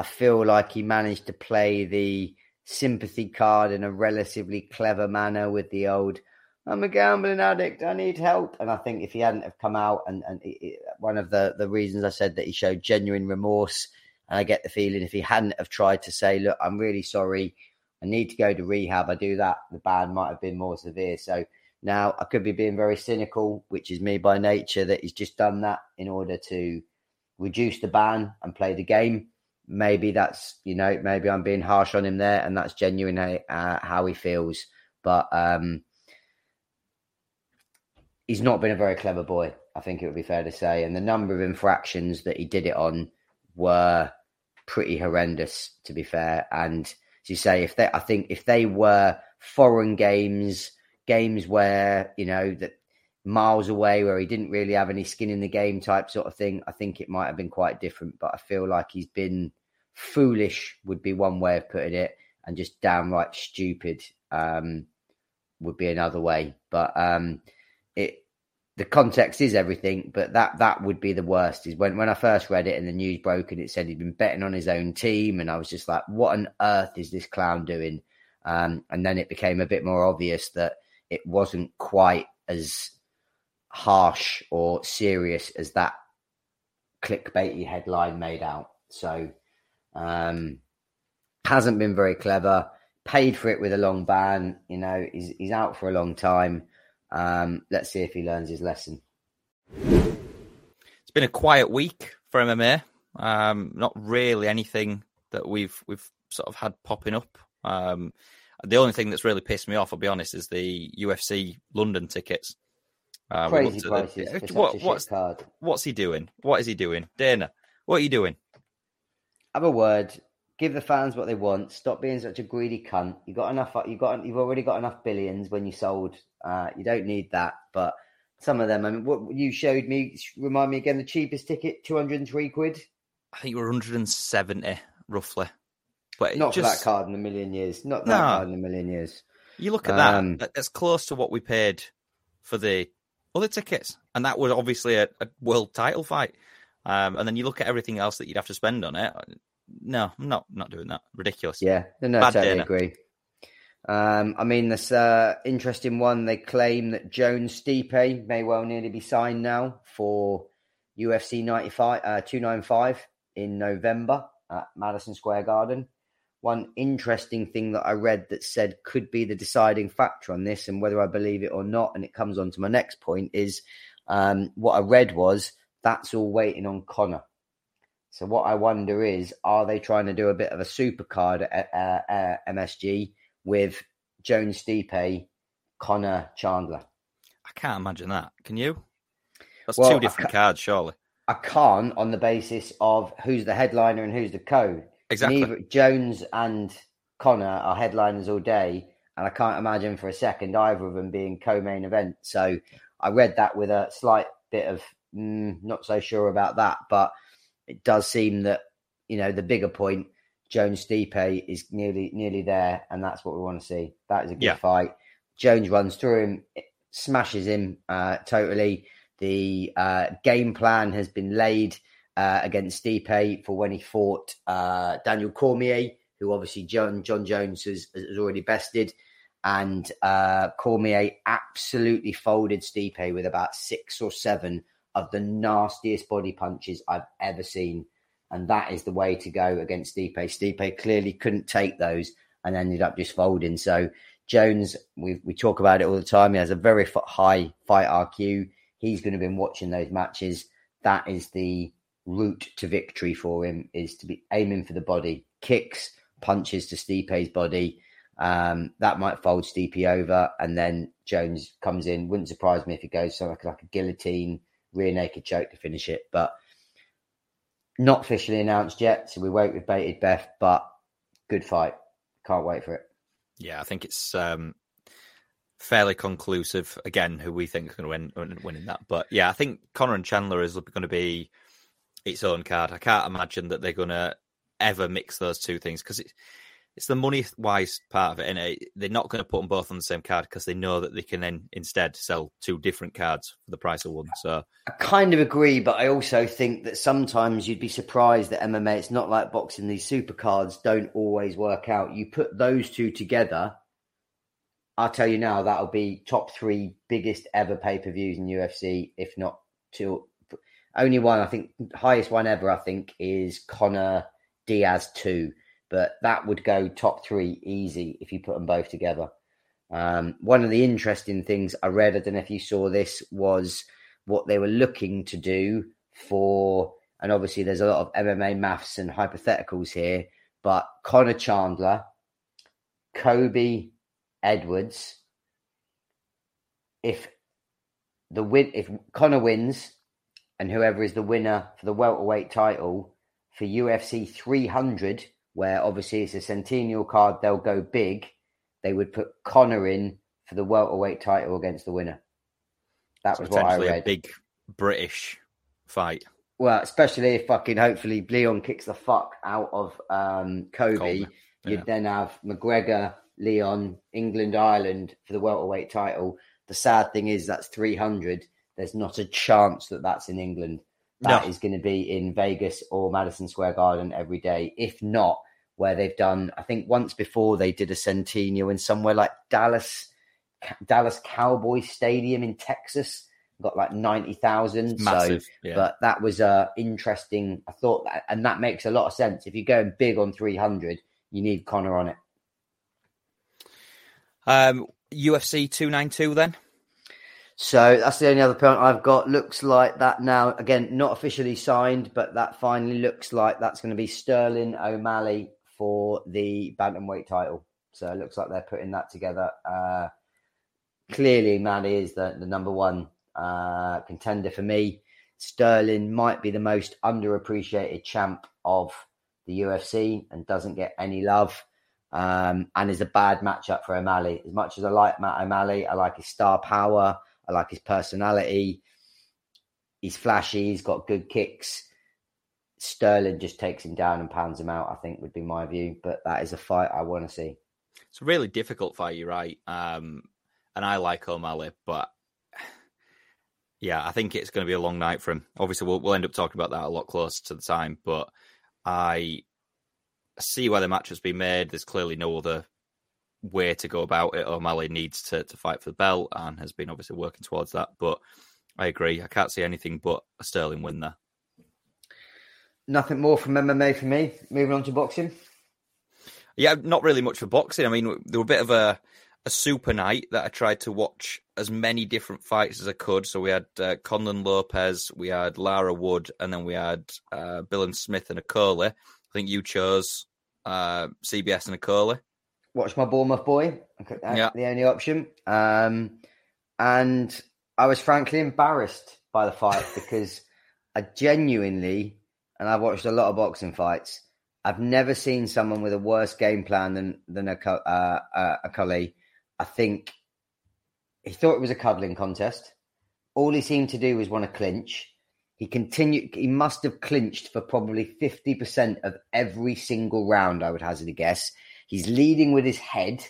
I feel like he managed to play the sympathy card in a relatively clever manner with the old "I'm a gambling addict, I need help." And I think if he hadn't have come out, and, and it, one of the, the reasons I said that he showed genuine remorse, and I get the feeling if he hadn't have tried to say, "Look, I'm really sorry, I need to go to rehab," I do that, the ban might have been more severe. So now I could be being very cynical, which is me by nature, that he's just done that in order to reduce the ban and play the game maybe that's you know maybe I'm being harsh on him there, and that's genuine uh, how he feels. But um, he's not been a very clever boy. I think it would be fair to say, and the number of infractions that he did it on were pretty horrendous, to be fair. And as you say, if they, I think if they were foreign games, games where you know that miles away where he didn't really have any skin in the game type sort of thing, I think it might have been quite different. But I feel like he's been foolish would be one way of putting it, and just downright stupid um, would be another way. But um, it the context is everything, but that that would be the worst. Is when when I first read it and the news broke and it said he'd been betting on his own team, and I was just like, what on earth is this clown doing? Um, and then it became a bit more obvious that it wasn't quite as harsh or serious as that clickbaity headline made out. So, um, hasn't been very clever. Paid for it with a long ban. You know, he's he's out for a long time. Um, let's see if he learns his lesson. It's been a quiet week for MMA. Um, not really anything that we've we've sort of had popping up. Um, the only thing that's really pissed me off, I'll be honest, is the UFC London tickets. Uh, Crazy prices. The, what, what's what's he doing? What is he doing, Dana? What are you doing? Have a word. Give the fans what they want. Stop being such a greedy cunt. You got enough. You got. You've already got enough billions when you sold. Uh, you don't need that. But some of them. I mean, what you showed me. Remind me again. The cheapest ticket, two hundred and three quid. I think you were 170 roughly. But not just, for that card in a million years. Not that no. card in a million years. You look at um, that. That's close to what we paid for the other tickets, and that was obviously a, a world title fight. Um, and then you look at everything else that you'd have to spend on it. No, I'm not not doing that. Ridiculous. Yeah, no, Bad totally dinner. agree. Um, I mean, this uh, interesting one. They claim that Jones Stipe may well nearly be signed now for UFC 95, uh, 295 in November at Madison Square Garden. One interesting thing that I read that said could be the deciding factor on this, and whether I believe it or not, and it comes on to my next point, is um, what I read was that's all waiting on Conor. So what I wonder is, are they trying to do a bit of a super card at uh, uh, MSG with Jones Stipe, Conor, Chandler? I can't imagine that. Can you? That's well, two different cards, surely. I can't on the basis of who's the headliner and who's the co. Exactly. Neither Jones and Conor are headliners all day, and I can't imagine for a second either of them being co-main event. So I read that with a slight bit of mm, not so sure about that, but it does seem that you know the bigger point, Jones Stipe is nearly nearly there, and that's what we want to see. That is a good yeah. fight. Jones runs through him, smashes him uh, totally. The uh, game plan has been laid uh, against Stipe for when he fought uh, Daniel Cormier, who obviously John Jon Jones has, has already bested. And uh, Cormier absolutely folded Stipe with about six or seven of the nastiest body punches I've ever seen. And that is the way to go against Stipe. Stipe clearly couldn't take those and ended up just folding. So Jones, we we talk about it all the time. He has a very high fight IQ he's going to be watching those matches. That is the route to victory for him is to be aiming for the body, kicks, punches to Stipe's body. Um, that might fold Stipe over, and then Jones comes in. Wouldn't surprise me if he goes something like, like a guillotine, rear naked choke to finish it, but not officially announced yet. So we wait with bated breath, but good fight. Can't wait for it. Yeah, I think it's um, fairly conclusive. Again, who we think is going to win winning that. But yeah, I think Conor and Chandler is going to be its own card. I can't imagine that they're going to ever mix those two things because it's it's the money wise part of it, and it? they're not going to put them both on the same card because they know that they can then instead sell two different cards for the price of one. So I kind of agree, but I also think that sometimes you'd be surprised that MMA. It's not like boxing; these super cards don't always work out. You put those two together, I'll tell you now, that'll be top three biggest ever pay per views in UFC, if not two. Only one, I think, highest one ever, I think, is Conor Diaz 2. But that would go top three easy if you put them both together. Um, one of the interesting things I read, I don't know if you saw this, was what they were looking to do for, and obviously there's a lot of MMA maths and hypotheticals here, but Conor Chandler, Colby Edwards, if the win, if Conor wins, and whoever is the winner for the welterweight title for UFC 300, where obviously it's a centennial card, they'll go big. They would put Conor in for the welterweight title against the winner. That so was what I read. A big British fight. Well, especially if fucking hopefully Leon kicks the fuck out of um, yeah. you'd then have McGregor Leon, England, Ireland for the welterweight title. The sad thing is that's 300. There's not a chance that that's in England. That is going to be in Vegas or Madison Square Garden every day. If not, where they've done. I think once before they did a centennial in somewhere like Dallas, Dallas Cowboy Stadium in Texas. Got like ninety thousand. So, yeah. but that was uh, interesting. I thought, that, and that makes a lot of sense. If you're going big on three hundred, you need Conor on it. Um, UFC two nine two then. So that's the only other point I've got. Looks like that now. Again, not officially signed, but that finally looks like that's going to be Sterling O'Malley for the bantamweight title. So it looks like they're putting that together. Uh, clearly, Manny is the, the number one uh, contender for me. Sterling might be the most underappreciated champ of the UFC and doesn't get any love. Um, and is a bad matchup for O'Malley. As much as I like Matt O'Malley, I like his star power. I like his personality. He's flashy. He's got good kicks. Sterling just takes him down and pounds him out. I think would be my view. But that is a fight I want to see. It's a really difficult fight. You're right. Um, and I like O'Malley, but <sighs> yeah, I think it's going to be a long night for him. Obviously, we'll, we'll end up talking about that a lot closer to the time. But I see why the match has been made. There's clearly no other way to go about it. O'Malley needs to, to fight for the belt and has been obviously working towards that. But I agree. I can't see anything but a Sterling win there. Nothing more from MMA for me. Moving on to boxing. Yeah, not really much for boxing. I mean, there were a bit of a, a super night that I tried to watch as many different fights as I could. So we had uh, Conlan Lopez, we had Lara Wood, and then we had uh, Billam Smith and Okolie. I think you chose uh, CBS and Okolie. Watch my Bournemouth boy. That's Yeah. the only option. Um, and I was frankly embarrassed by the fight <laughs> because I genuinely, and I've watched a lot of boxing fights. I've never seen someone with a worse game plan than than a uh, uh, a Okolie. I think he thought it was a cuddling contest. All he seemed to do was want to clinch. He continued. He must have clinched for probably fifty percent of every single round. I would hazard a guess. He's leading with his head,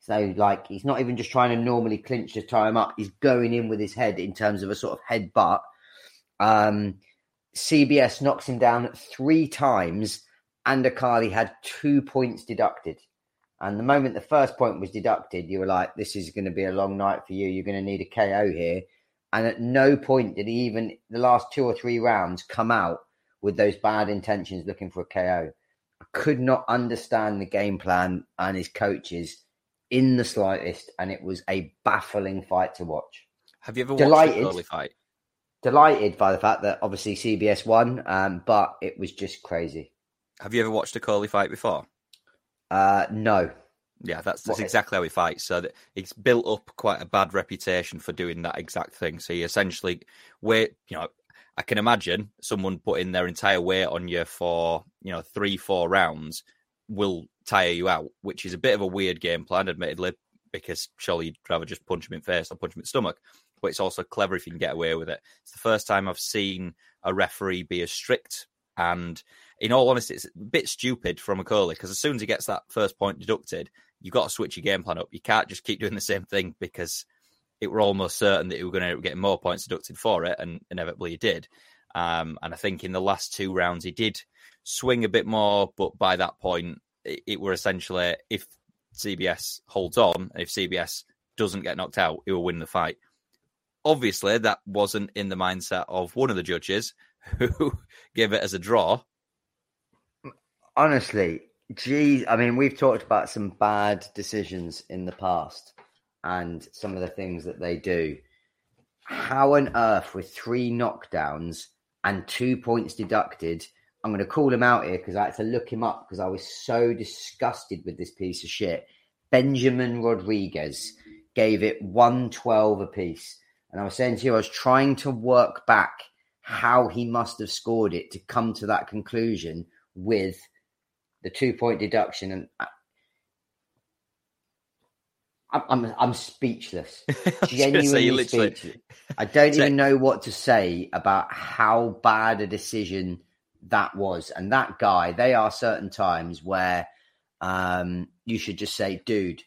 so like he's not even just trying to normally clinch to tie him up. He's going in with his head in terms of a sort of head butt. Um, CBS knocks him down three times, and Okolie had two points deducted. And the moment the first point was deducted, you were like, "This is going to be a long night for you. You're going to need a KO here." And at no point did he even the last two or three rounds come out with those bad intentions, looking for a KO. Could not understand the game plan and his coaches in the slightest, and it was a baffling fight to watch. Have you ever watched Delighted. the Okolie fight? Delighted by the fact that obviously CBS won, um, but it was just crazy. Have you ever watched a Okolie fight before? Uh, no, Yeah, that's, that's exactly how he fights. So that it's built up quite a bad reputation for doing that exact thing. So he essentially wait, you know, I can imagine someone putting their entire weight on you for, you know, three, four rounds will tire you out, which is a bit of a weird game plan, admittedly, because surely you'd rather just punch him in the face or punch him in the stomach. But it's also clever if you can get away with it. It's the first time I've seen a referee be as strict and in all honesty, it's a bit stupid from Okolie because as soon as he gets that first point deducted, you've got to switch your game plan up. You can't just keep doing the same thing because it were almost certain that you were going to get more points deducted for it, and inevitably he did. Um, and I think in the last two rounds he did swing a bit more, but by that point it, it were essentially if CBS holds on, if CBS doesn't get knocked out, he will win the fight. Obviously, that wasn't in the mindset of one of the judges <laughs> who gave it as a draw. honestly, geez, I mean, we've talked about some bad decisions in the past and some of the things that they do. How on earth, with three knockdowns and two points deducted, I'm going to call him out here because I had to look him up because I was so disgusted with this piece of shit. Benjamin Rodriguez gave it 112 apiece. And I was saying to you, I was trying to work back how he must have scored it to come to that conclusion with the two point deduction. And I'm, I'm, I'm speechless. <laughs> I was gonna say, Genuinely speechless. I don't even know what to say about how bad a decision that was. And that guy, they are certain times where um, you should just say, dude,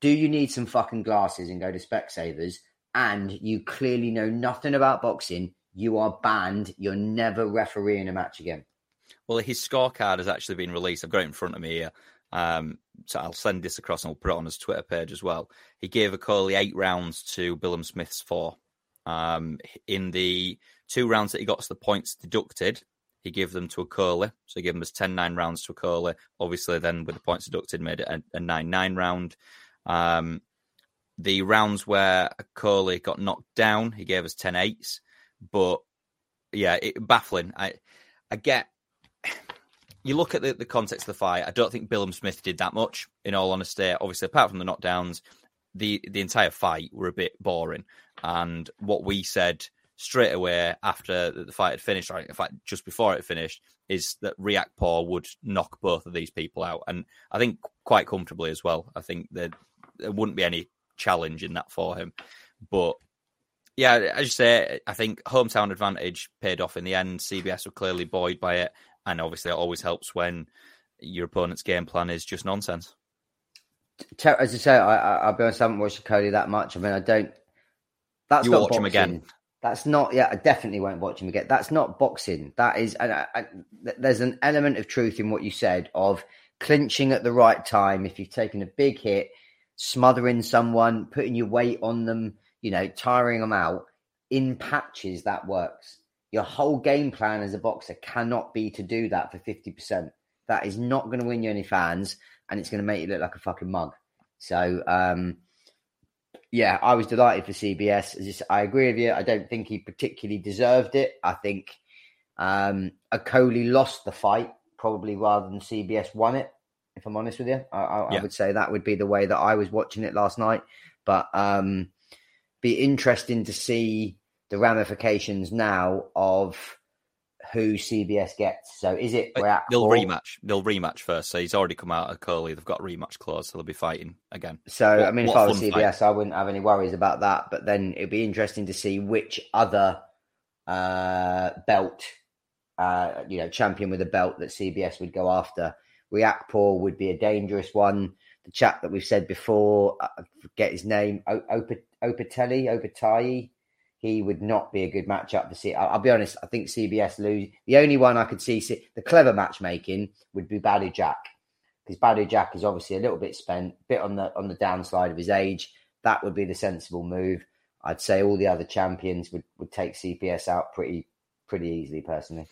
do you need some fucking glasses and go to Specsavers? And you clearly know nothing about boxing. You are banned. You're never refereeing a match again. Well, his scorecard has actually been released. I've got it in front of me here. Um, so I'll send this across and we'll put it on his Twitter page as well. He gave a Okolie eight rounds to Billam Smith's four. Um, in the two rounds that he got to the points deducted, he gave them to a Okolie. So he gave him his 10 9 rounds to a Okolie. Obviously, then with the points deducted, made it a, a 9 9 round. Um, the rounds where Okolie got knocked down, he gave us 10 8s. But yeah, it, baffling. I, I get you look at the, the context of the fight, I don't think Billam Smith did that much, in all honesty. Obviously, apart from the knockdowns, the, the entire fight were a bit boring. And what we said straight away after the fight had finished, or in fact, just before it finished, is that Riakporhe would knock both of these people out. And I think quite comfortably as well. I think that there wouldn't be any challenge in that for him. But yeah, as you say, I think hometown advantage paid off in the end. CBS were clearly buoyed by it and obviously it always helps when your opponent's game plan is just nonsense. As I say, I, will be honest, I haven't watched Cody that much. I mean, I don't. That's you not watch boxing. him again. That's not. Yeah, I definitely won't watch him again. That's not boxing. That is. And I, I, there's an element of truth in what you said of clinching at the right time. If you've taken a big hit, smothering someone, putting your weight on them, you know, tiring them out in patches, that works. Your whole game plan as a boxer cannot be to do that for 50%. That is not going to win you any fans and it's going to make you look like a fucking mug. So, um, yeah, I was delighted for CBS. Just, I agree with you. I don't think he particularly deserved it. I think um, Okolie lost the fight probably rather than CBS won it. If I'm honest with you, I, I, yeah. I would say that would be the way that I was watching it last night. But um, be interesting to see the ramifications now of who CBS gets. So is it they'll rematch? They'll rematch first. So he's already come out of Okolie. They've got a rematch clause, so they'll be fighting again. So what, I mean, if I was CBS, fight. I wouldn't have any worries about that. But then it'd be interesting to see which other uh, belt, uh, you know, champion with a belt that CBS would go after. Riakporhe would be a dangerous one. The chap that we've said before, I forget his name, Opatelli, Opatai he would not be a good matchup to see. I'll, I'll, be honest. I think CBS lose. The only one I could see the clever matchmaking would be Badou Jack because Badou Jack is obviously a little bit spent, bit on the on the downside of his age. That would be the sensible move. I'd say all the other champions would, would take CBS out pretty pretty easily, personally.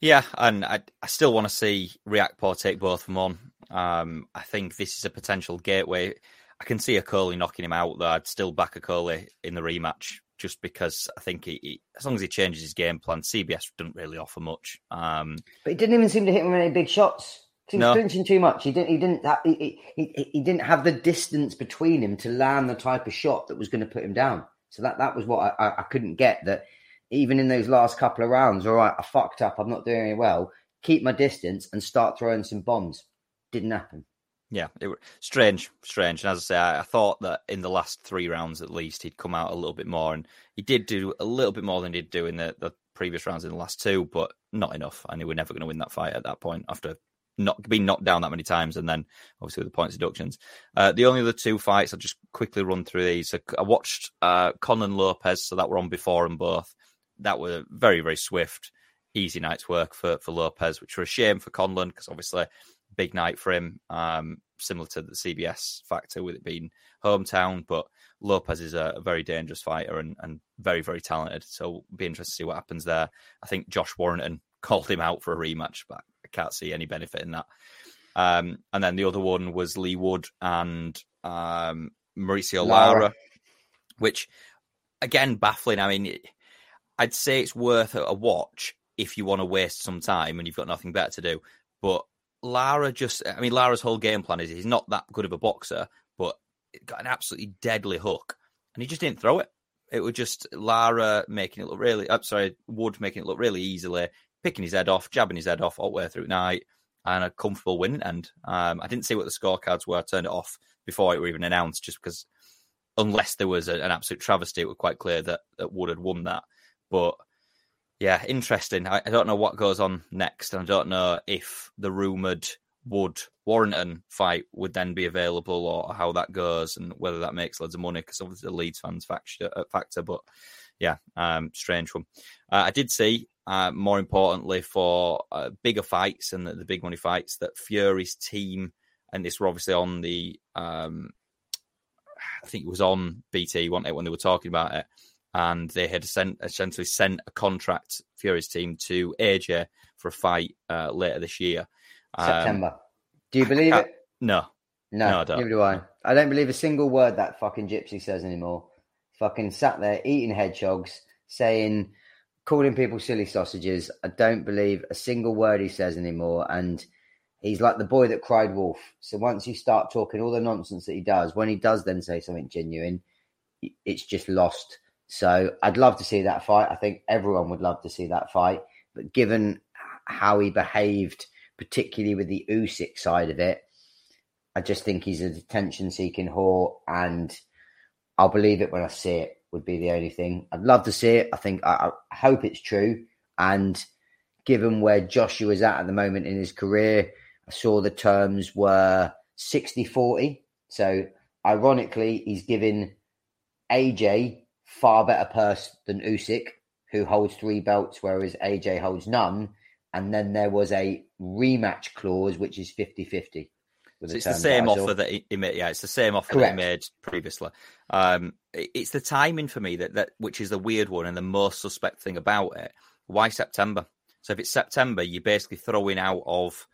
Yeah, and I, I still want to see Riakporhe take both of them on. Um, I think this is a potential gateway. I can see a Okolie knocking him out, though. I'd still back a Okolie in the rematch just because I think he, he, as long as he changes his game plan, CBS doesn't really offer much. Um, but he didn't even seem to hit him with any big shots. He was no. flinching too much. He didn't. He didn't. Have, he, he, he didn't have the distance between him to land the type of shot that was going to put him down. So that that was what I, I, I couldn't get. That even in those last couple of rounds, all right, I fucked up. I'm not doing any well. Keep my distance and start throwing some bombs. Didn't happen. Yeah, it was strange, strange. And as I say, I, I, thought that in the last three rounds at least he'd come out a little bit more, and he did do a little bit more than he'd do in the, the previous rounds in the last two, but not enough. I knew we are never going to win that fight at that point after not being knocked down that many times, and then obviously with the points deductions. Uh, the only other two fights, I'll just quickly run through these. I watched uh, Conlan Lopez, so that were on before and both. That were very, very swift, easy night's work for for Lopez, which were a shame for Conlan because obviously big night for him, um, similar to the CBS factor with it being hometown. But Lopez is a, a very dangerous fighter and, and, very, very talented. So be interested to see what happens there. I think Josh Warrington <laughs> called him out for a rematch, but I can't see any benefit in that. Um, and then the other one was Leigh Wood and um, Mauricio Lara, Lara, which again baffling. I mean, I'd say it's worth a watch if you want to waste some time and you've got nothing better to do. But Lara just, I mean, Lara's whole game plan is he's not that good of a boxer, but got an absolutely deadly hook, and he just didn't throw it. It was just Lara making it look really, I'm sorry, Wood making it look really easily, picking his head off, jabbing his head off all the way through night, and a comfortable win end. Um, I didn't see what the scorecards were. I turned it off before it were even announced, just because unless there was a, an absolute travesty, it was quite clear that, that Wood had won that. But yeah, interesting. I, I, don't know what goes on next, and I don't know if the rumored Wood Warrington fight would then be available or how that goes, and whether that makes loads of money because obviously the Leeds fans factor, uh, factor. But yeah, um, strange one. Uh, I did see, uh, more importantly, for uh, bigger fights and the, the, big money fights, that Fury's team, and this were obviously on the, um, I think it was on BT, wasn't it, when they were talking about it, and they had sent essentially sent a contract Fury's team to AJ for a fight uh, later this year. Um, September. Do you believe it? No. No, no I don't. neither do I. I don't believe a single word that fucking gypsy says anymore. Fucking sat there eating hedgehogs, saying, calling people silly sausages. I don't believe a single word he says anymore. And he's like the boy that cried wolf. So once you start talking all the nonsense that he does, when he does then say something genuine, it's just lost. So I'd love to see that fight. I think everyone would love to see that fight. But given how he behaved, particularly with the Usyk side of it, I just think he's a detention seeking whore, and I'll believe it when I see it. Would be the only thing. I'd love to see it. I think I, I hope it's true. And given where Joshua's at at the moment in his career, I saw the terms were 60 40. So, ironically, he's giving AJ far better purse than Usyk, who holds three belts, whereas AJ holds none. And then there was a rematch clause, which is 50 50. So it's the same offer that he, made. Yeah, it's the same offer Correct. that he made previously. Um, it's the timing for me that, that which is the weird one and the most suspect thing about it. Why September? So if it's September, you're basically throwing out of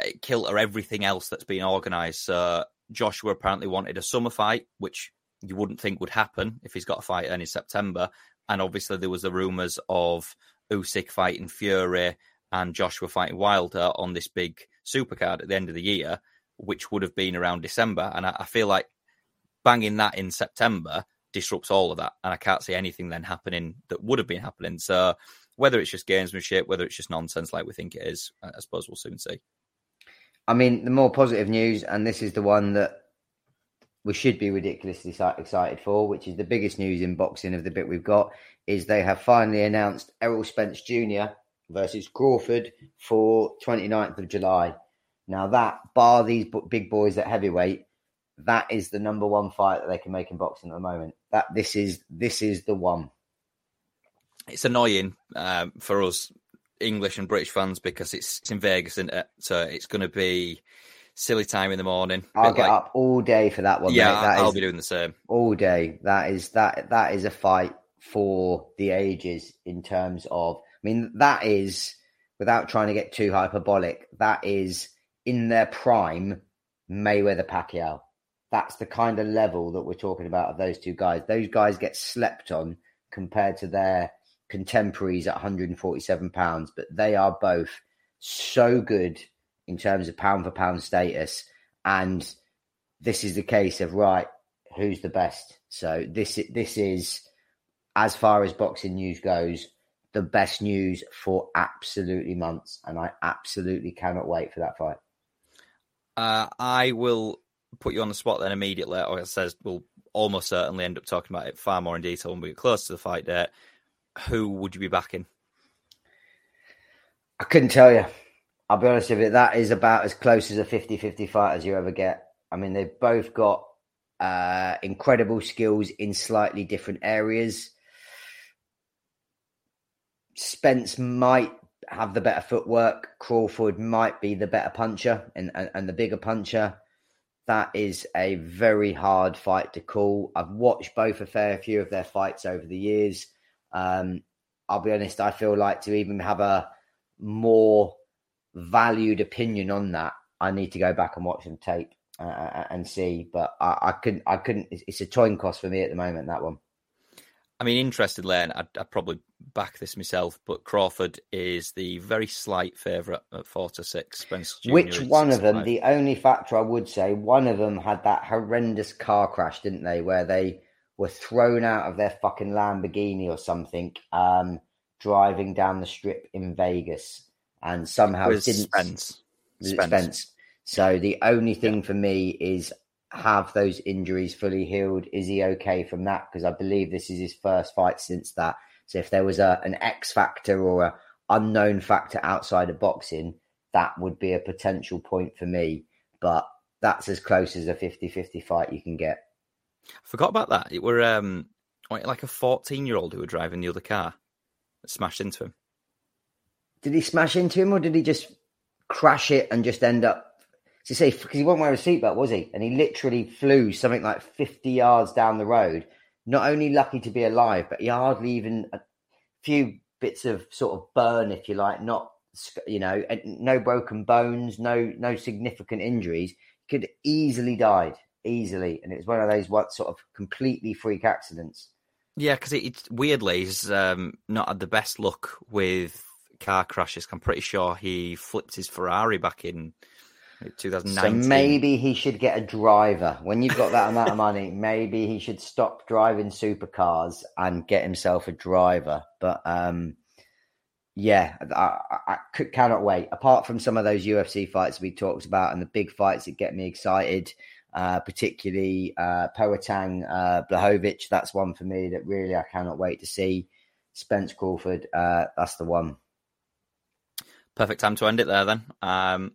eh, kilter everything else that's been organised. So Joshua apparently wanted a summer fight, which you wouldn't think would happen if he's got a fight in September. And obviously there was the rumours of Usyk fighting Fury and Joshua fighting Wilder on this big supercard at the end of the year, which would have been around December. And I, I feel like banging that in September disrupts all of that. And I can't see anything then happening that would have been happening. So whether it's just gamesmanship, whether it's just nonsense like we think it is, I suppose we'll soon see. I mean, the more positive news, and this is the one that we should be ridiculously excited for, which is the biggest news in boxing of the bit we've got, is they have finally announced Errol Spence Jr versus Crawford for 29th of July. Now that, bar these big boys at heavyweight, that is the number one fight that they can make in boxing at the moment. That this is this is the one. It's annoying um, for us English and British fans because it's, it's in Vegas, isn't it? So it's going to be silly time in the morning. I'll get like, up all day for that one. Yeah, mate. That I'll is, be doing the same all day. That is that that is a fight for the ages in terms of I mean, that is, without trying to get too hyperbolic, that is in their prime Mayweather Pacquiao. That's the kind of level that we're talking about of those two guys. Those guys get slept on compared to their contemporaries at 147 pounds, but they are both so good in terms of pound for pound status. And this is the case of right, who's the best? So this this is as far as boxing news goes, the best news for absolutely months, and I absolutely cannot wait for that fight. Uh, I will put you on the spot then immediately. Or it says we'll almost certainly end up talking about it far more in detail when we get close to the fight date. Who would you be backing? I couldn't tell you. I'll be honest with you. That is about as close as a 50-50 fight as you ever get. I mean, they've both got uh, incredible skills in slightly different areas. Spence might have the better footwork. Crawford might be the better puncher and, and, and, the bigger puncher. That is a very hard fight to call. I've watched both a fair few of their fights over the years. Um, I'll be honest, I feel like to even have a more valued opinion on that, I need to go back and watch some tape uh, uh and see. But I, I couldn't, I couldn't. It's a coin cost for me at the moment. That one. I mean, interested, and I'd, I'd, probably back this myself, but Crawford is the very slight favourite at four to six. Jr. Which one of them? The only factor I would say, one of them had that horrendous car crash, didn't they? Where they were thrown out of their fucking Lamborghini or something, um, driving down the strip in Vegas, and somehow it didn't Spence. Spence. Spence. So the only thing yeah. for me is have those injuries fully healed? Is he okay from that? Because I believe this is his first fight since that. So if there was a an X factor or a unknown factor outside of boxing, that would be a potential point for me. But that's as close as a 50-50 fight you can get. I forgot about that. It were um like a 14 year old who were driving the other car smashed into him. Did he smash into him or did he just crash it and just end up? To say because he wasn't wearing a seatbelt, was he? And he literally flew something like 50 yards down the road. Not only lucky to be alive, but he hardly even a few bits of sort of burn, if you like, not you know, no broken bones, no no significant injuries. Could easily died easily, and it was one of those what sort of completely freak accidents. Yeah, because it, it, weirdly he's um, not had the best luck with car crashes. I'm pretty sure he flipped his Ferrari back in 2019. So maybe he should get a driver. When you've got that amount of money, <laughs> maybe he should stop driving supercars and get himself a driver. But um, yeah, I, I, I, cannot wait. Apart from some of those UFC fights we talked about and the big fights that get me excited, uh, particularly uh, Poatan uh, Blachowicz, that's one for me that really I cannot wait to see. Spence Crawford, uh, that's the one. Perfect time to end it there then. Um,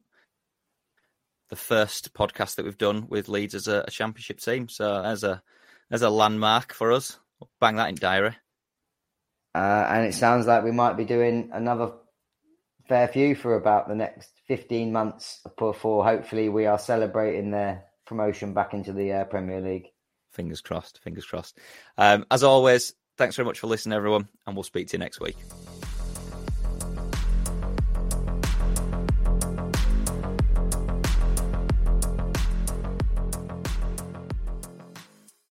the first podcast that we've done with Leeds as a, a championship team. So as a as a landmark for us, bang that in diary. Uh, and it sounds like we might be doing another fair few for about the next 15 months before hopefully we are celebrating their promotion back into the uh, Premier League. Fingers crossed, fingers crossed. Um, as always, thanks very much for listening, everyone, and we'll speak to you next week.